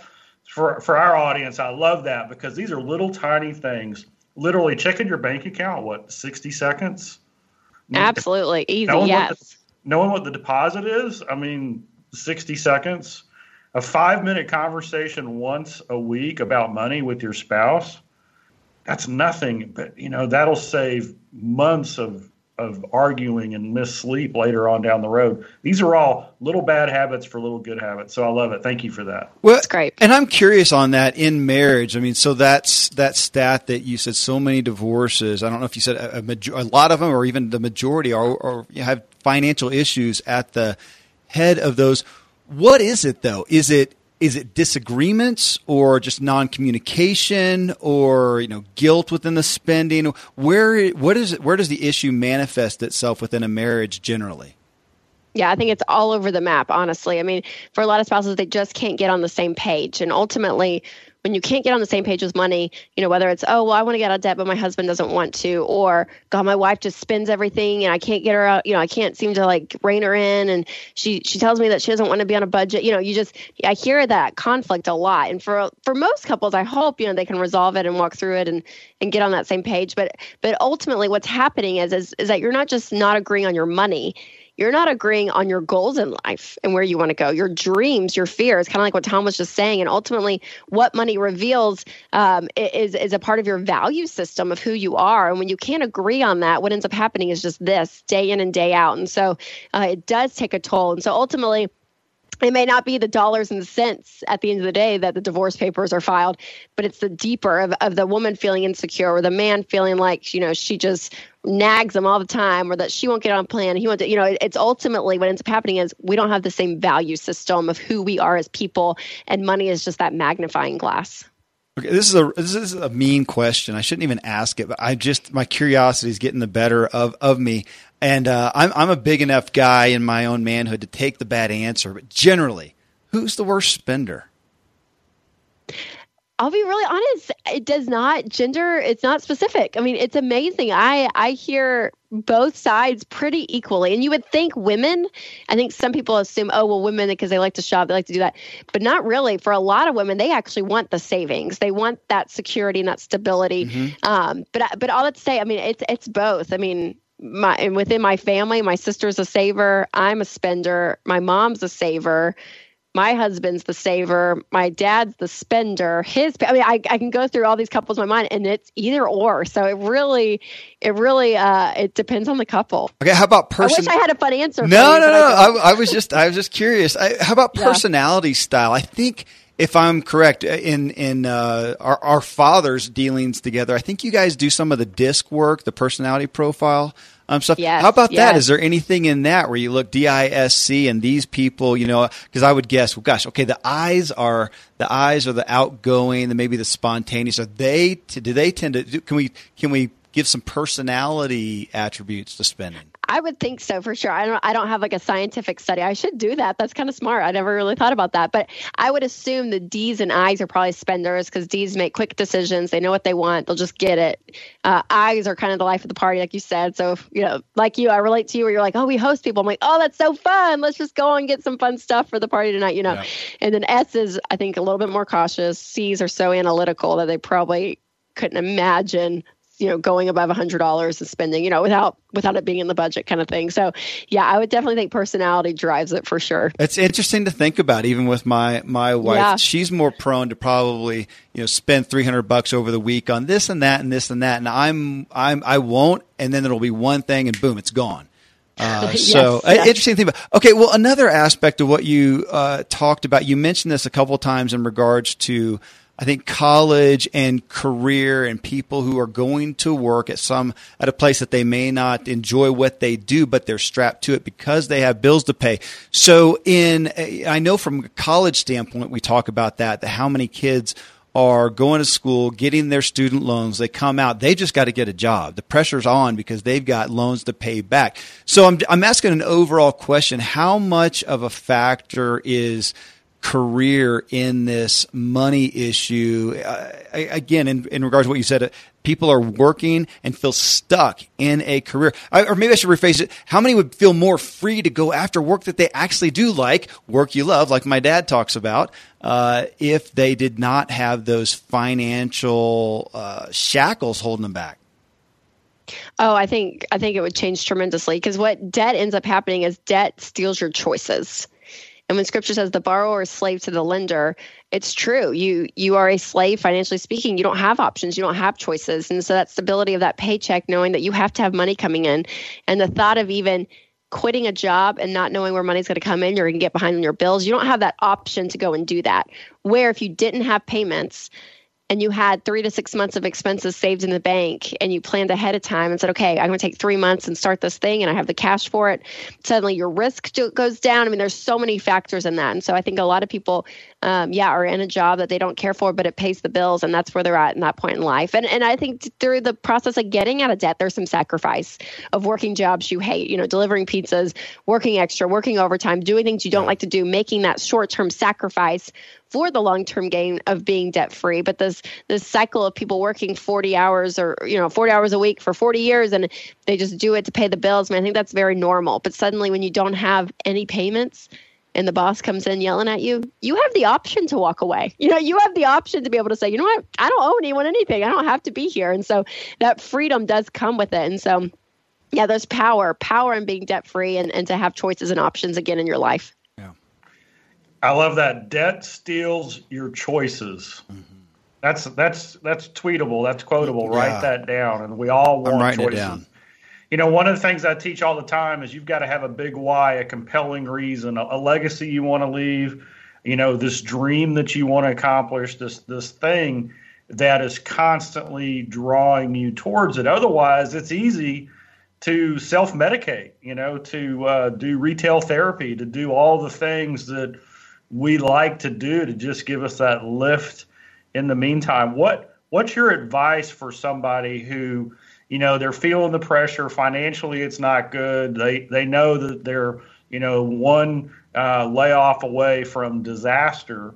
for for our audience. I love that because these are little tiny things. Literally checking your bank account, what sixty seconds Absolutely. Easy. Knowing yes. What the, knowing what the deposit is, I mean, 60 seconds, a five minute conversation once a week about money with your spouse, that's nothing. But, you know, that'll save months of of arguing and miss sleep later on down the road. These are all little bad habits for little good habits. So I love it. Thank you for that. Well, that's great. And I'm curious on that in marriage. I mean, so that's that stat that you said so many divorces. I don't know if you said a, a, major, a lot of them or even the majority are, are have financial issues at the head of those. What is it though? Is it is it disagreements or just non-communication or you know guilt within the spending where what is it, where does the issue manifest itself within a marriage generally yeah, I think it's all over the map, honestly. I mean, for a lot of spouses, they just can't get on the same page. And ultimately, when you can't get on the same page with money, you know, whether it's, oh, well, I want to get out of debt, but my husband doesn't want to, or God, my wife just spends everything and I can't get her out, you know, I can't seem to like rein her in. And she, she tells me that she doesn't want to be on a budget. You know, you just, I hear that conflict a lot. And for, for most couples, I hope, you know, they can resolve it and walk through it and, and get on that same page. But, but ultimately what's happening is, is, is that you're not just not agreeing on your money you're not agreeing on your goals in life and where you want to go, your dreams, your fears, kind of like what Tom was just saying. And ultimately, what money reveals um, is, is a part of your value system of who you are. And when you can't agree on that, what ends up happening is just this day in and day out. And so uh, it does take a toll. And so ultimately, it may not be the dollars and cents at the end of the day that the divorce papers are filed, but it's the deeper of, of the woman feeling insecure or the man feeling like, you know, she just nags him all the time or that she won't get on plan. He to, you know, it's ultimately what ends up happening is we don't have the same value system of who we are as people, and money is just that magnifying glass. Okay, this is a this is a mean question. I shouldn't even ask it, but I just my curiosity is getting the better of of me, and uh, I'm I'm a big enough guy in my own manhood to take the bad answer. But generally, who's the worst spender? I'll be really honest. It does not gender. It's not specific. I mean, it's amazing. I I hear both sides pretty equally, and you would think women. I think some people assume, oh well, women because they like to shop, they like to do that, but not really. For a lot of women, they actually want the savings. They want that security and that stability. Mm-hmm. Um, but but all that to say, I mean, it's it's both. I mean, my and within my family, my sister's a saver. I'm a spender. My mom's a saver my husband's the saver, my dad's the spender. His, I mean, I, I can go through all these couples in my mind, and it's either or. So it really, it really, uh, it depends on the couple. Okay, how about person? I wish I had a fun answer. No, you, no, no. I, I, was just, I was just curious. I, how about personality yeah. style? I think if I'm correct in in uh, our, our fathers' dealings together, I think you guys do some of the disc work, the personality profile um, stuff. Yes, How about yes. that? Is there anything in that where you look DISC and these people, you know, because I would guess, well, gosh, okay, the I's are the I's are the outgoing, the maybe the spontaneous. Are they? Do they tend to? Can we can we give some personality attributes to spending? I would think so for sure. I don't I don't have like a scientific study. I should do that. That's kind of smart. I never really thought about that. But I would assume the D's and I's are probably spenders because D's make quick decisions. They know what they want. They'll just get it. Uh, I's are kind of the life of the party, like you said. So you know, like you, I relate to you where you're like, oh, we host people. I'm like, oh, that's so fun. Let's just go and get some fun stuff for the party tonight. You know. Yeah. And then S is I think a little bit more cautious. C's are so analytical that they probably couldn't imagine you know going above a hundred dollars and spending you know without without it being in the budget kind of thing so yeah i would definitely think personality drives it for sure it's interesting to think about even with my my wife yeah. she's more prone to probably you know spend 300 bucks over the week on this and that and this and that and i'm i'm i won't and then there'll be one thing and boom it's gone uh, yes, so yes. interesting thing. About, okay, well, another aspect of what you uh, talked about, you mentioned this a couple of times in regards to I think college and career and people who are going to work at some at a place that they may not enjoy what they do, but they're strapped to it because they have bills to pay. So, in I know from a college standpoint, we talk about that. That how many kids are going to school, getting their student loans. They come out, they just got to get a job. The pressure's on because they've got loans to pay back. So I'm, I'm asking an overall question. How much of a factor is career in this money issue. Uh, again, in, in regards to what you said, uh, people are working and feel stuck in a career. I, or maybe I should rephrase it. How many would feel more free to go after work that they actually do like, work you love, like my dad talks about, uh, if they did not have those financial uh, shackles holding them back? Oh, I think I think it would change tremendously because what debt ends up happening is debt steals your choices and when scripture says the borrower is slave to the lender, it's true. You you are a slave financially speaking. You don't have options. You don't have choices. And so that stability of that paycheck, knowing that you have to have money coming in, and the thought of even quitting a job and not knowing where money's going to come in, you're going to get behind on your bills. You don't have that option to go and do that. Where if you didn't have payments, and you had three to six months of expenses saved in the bank and you planned ahead of time and said, okay, I'm going to take three months and start this thing and I have the cash for it, suddenly your risk goes down. I mean, there's so many factors in that. And so I think a lot of people, um, yeah, are in a job that they don't care for, but it pays the bills and that's where they're at in that point in life. And, and I think through the process of getting out of debt, there's some sacrifice of working jobs you hate, you know, delivering pizzas, working extra, working overtime, doing things you don't like to do, making that short term sacrifice for the long-term gain of being debt free but this this cycle of people working 40 hours or you know 40 hours a week for 40 years and they just do it to pay the bills I, mean, I think that's very normal but suddenly when you don't have any payments and the boss comes in yelling at you, you have the option to walk away. You know, you have the option to be able to say, you know what, I don't owe anyone anything. I don't have to be here. And so that freedom does come with it. And so, yeah, there's power, power in being debt free and, and to have choices and options again in your life. I love that. Debt steals your choices. Mm-hmm. That's that's that's tweetable. That's quotable. Yeah. Write that down, and we all want I'm choices. It down. You know, one of the things I teach all the time is you've got to have a big why, a compelling reason, a, a legacy you want to leave. You know, this dream that you want to accomplish, this this thing that is constantly drawing you towards it. Otherwise, it's easy to self medicate. You know, to uh, do retail therapy, to do all the things that we like to do to just give us that lift in the meantime. What what's your advice for somebody who, you know, they're feeling the pressure financially it's not good. They they know that they're, you know, one uh, layoff away from disaster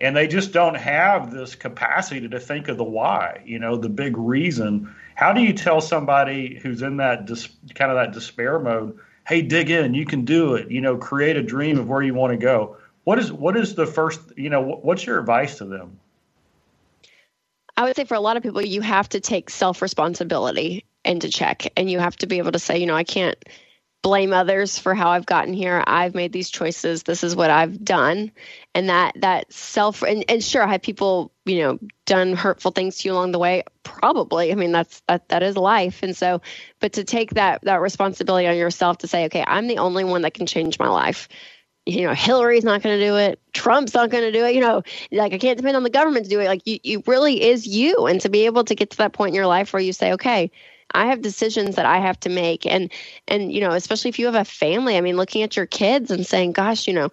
and they just don't have this capacity to think of the why, you know, the big reason. How do you tell somebody who's in that dis- kind of that despair mode, hey, dig in, you can do it, you know, create a dream of where you want to go? What is what is the first? You know, what's your advice to them? I would say for a lot of people, you have to take self responsibility into check, and you have to be able to say, you know, I can't blame others for how I've gotten here. I've made these choices. This is what I've done. And that that self and, and sure have people, you know, done hurtful things to you along the way? Probably. I mean that's that that is life. And so but to take that that responsibility on yourself to say, okay, I'm the only one that can change my life you know, Hillary's not going to do it. Trump's not going to do it. You know, like I can't depend on the government to do it. Like you, you really is you. And to be able to get to that point in your life where you say, okay, I have decisions that I have to make. And, and, you know, especially if you have a family, I mean, looking at your kids and saying, gosh, you know,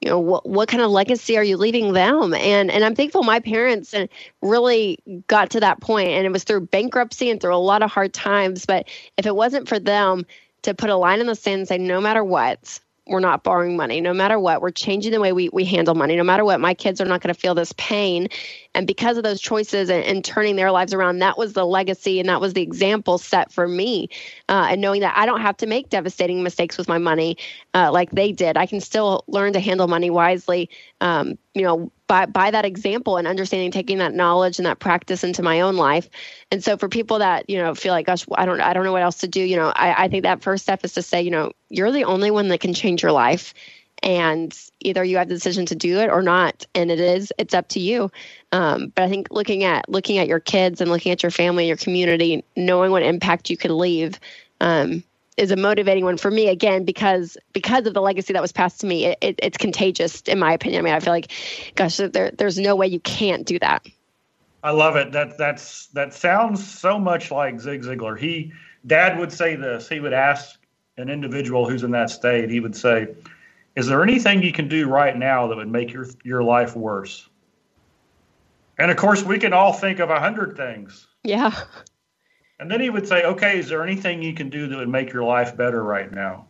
you know what what kind of legacy are you leaving them and and i'm thankful my parents and really got to that point and it was through bankruptcy and through a lot of hard times but if it wasn't for them to put a line in the sand and say no matter what we're not borrowing money. No matter what we're changing the way we, we handle money. No matter what my kids are not going to feel this pain. And because of those choices and, and, turning their lives around that was the legacy and that was the example set for me uh, and knowing that i don't have to make devastating mistakes with my money uh, like they did. I can still learn to handle money wisely um, you know by by that example and understanding taking that knowledge and that practice into my own life. And so for people that you know feel like gosh i don't i don't know what else to do you know i, I think that first step is to say you know you're the only one that can change your life. And either you have the decision to do it or not. And it is it's up to you. Um, but i think looking at looking at your kids and looking at your family your community knowing what impact you could leave um, is a motivating one for me again because because of the legacy that was passed to me it, it, it's contagious in my opinion i mean i feel like gosh there, there's no way you can't do that i love it that that's that sounds so much like zig ziglar he dad would say this he would ask an individual who's in that state he would say is there anything you can do right now that would make your your life worse? And of course, we can all think of a hundred things. Yeah. And then he would say, "Okay, is there anything you can do that would make your life better right now?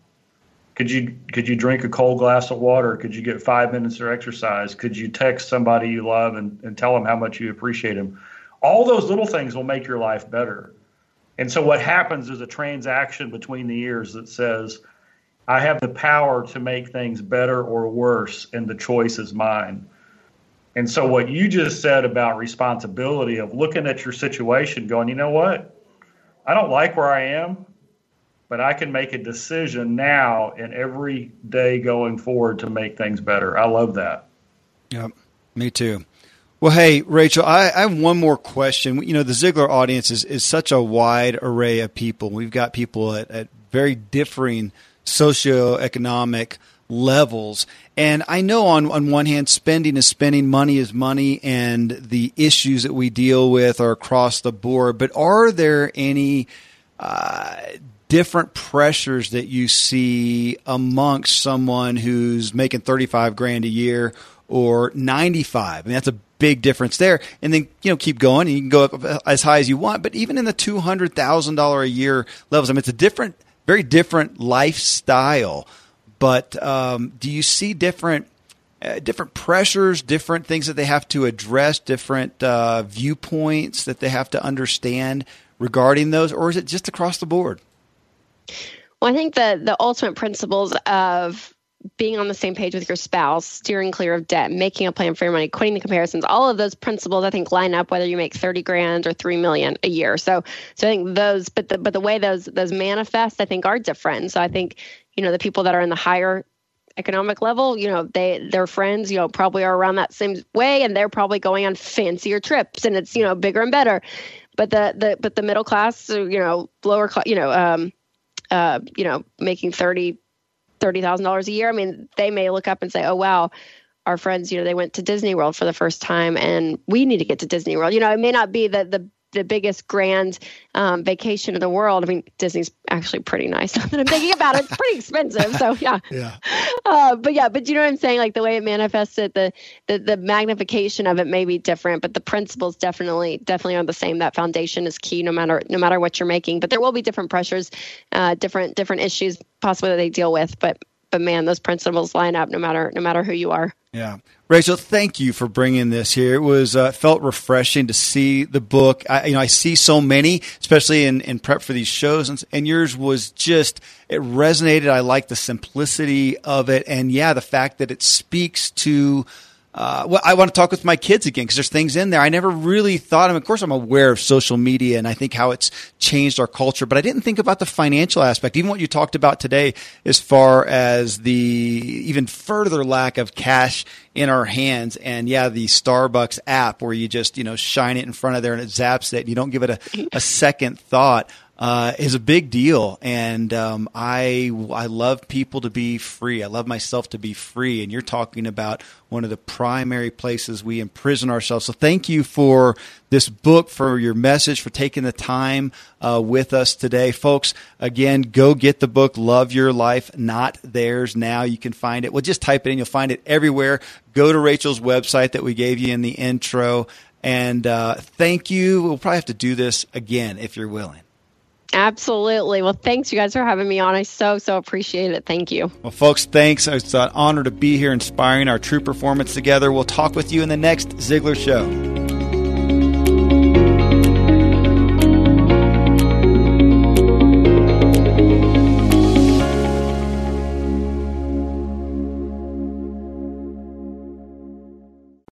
Could you could you drink a cold glass of water? Could you get five minutes of exercise? Could you text somebody you love and, and tell them how much you appreciate them? All those little things will make your life better. And so what happens is a transaction between the ears that says, I have the power to make things better or worse, and the choice is mine. And so, what you just said about responsibility of looking at your situation, going, you know what? I don't like where I am, but I can make a decision now and every day going forward to make things better. I love that. Yep, me too. Well, hey, Rachel, I, I, have one more question. You know, the Ziglar audience is, is such a wide array of people. We've got people at, at very differing socioeconomic levels. And I know on, on one hand, spending is spending, money is money, and the issues that we deal with are across the board. But are there any uh, different pressures that you see amongst someone who's making 35 grand a year or 95? I mean, that's a big difference there. And then, you know, keep going you can go up as high as you want. But even in the $200,000 a year levels, I mean, it's a different – very different lifestyle. But um, do you see different uh, different pressures, different things that they have to address, different uh, viewpoints that they have to understand regarding those, or is it just across the board? Well, I think the the ultimate principles of being on the same page with your spouse, steering clear of debt, making a plan for your money, quitting the comparisons, all of those principles I think line up whether you make 30 grand or 3 million a year. So so I think those but the but the way those those manifest I think are different. So I think, you know, the people that are in the higher economic level, you know, they their friends, you know, probably are around that same way and they're probably going on fancier trips and it's, you know, bigger and better. But the the but the middle class, you know, lower class, you know, um uh, you know, making 30 thirty thousand dollars a year. I mean, they may look up and say, "Oh wow, our friends, you know, they went to Disney World for the first time, and we need to get to Disney World." You know, it may not be the the the biggest grand um, vacation in the world. I mean, Disney's actually pretty nice. Now that I'm thinking about it, it's pretty expensive. So yeah, yeah. Uh, but yeah, but you know what I'm saying? Like the way it manifested, the, the the magnification of it may be different, but the principles definitely definitely are the same. That foundation is key, no matter no matter what you're making. But there will be different pressures, uh, different different issues possibly that they deal with. But but man, those principles line up no matter no matter who you are. Yeah, Rachel, thank you for bringing this here. It was uh, felt refreshing to see the book. I, you know, I see so many, especially in, in prep for these shows, and, and yours was just it resonated. I like the simplicity of it, and yeah, the fact that it speaks to uh, well, I want to talk with my kids again because there's things in there I never really thought of. Of course, I'm aware of social media and I think how it's changed our culture, but I didn't think about the financial aspect. Even what you talked about today, as far as the even further lack of cash in our hands, and yeah, the Starbucks app where you just you know shine it in front of there and it zaps it, and you don't give it a, a second thought uh, is a big deal, and um, I I love people to be free. I love myself to be free, and you're talking about one of the primary places we imprison ourselves. So thank you for this book, for your message, for taking the time uh, with us today, folks. Again, go get the book, "Love Your Life, Not Theirs." Now you can find it. Well, just type it in; you'll find it everywhere. Go to Rachel's website that we gave you in the intro. And uh, thank you. We'll probably have to do this again if you're willing. Absolutely. Well, thanks you guys for having me on. I so, so appreciate it. Thank you. Well, folks, thanks. It's an honor to be here inspiring our true performance together. We'll talk with you in the next Ziglar Show.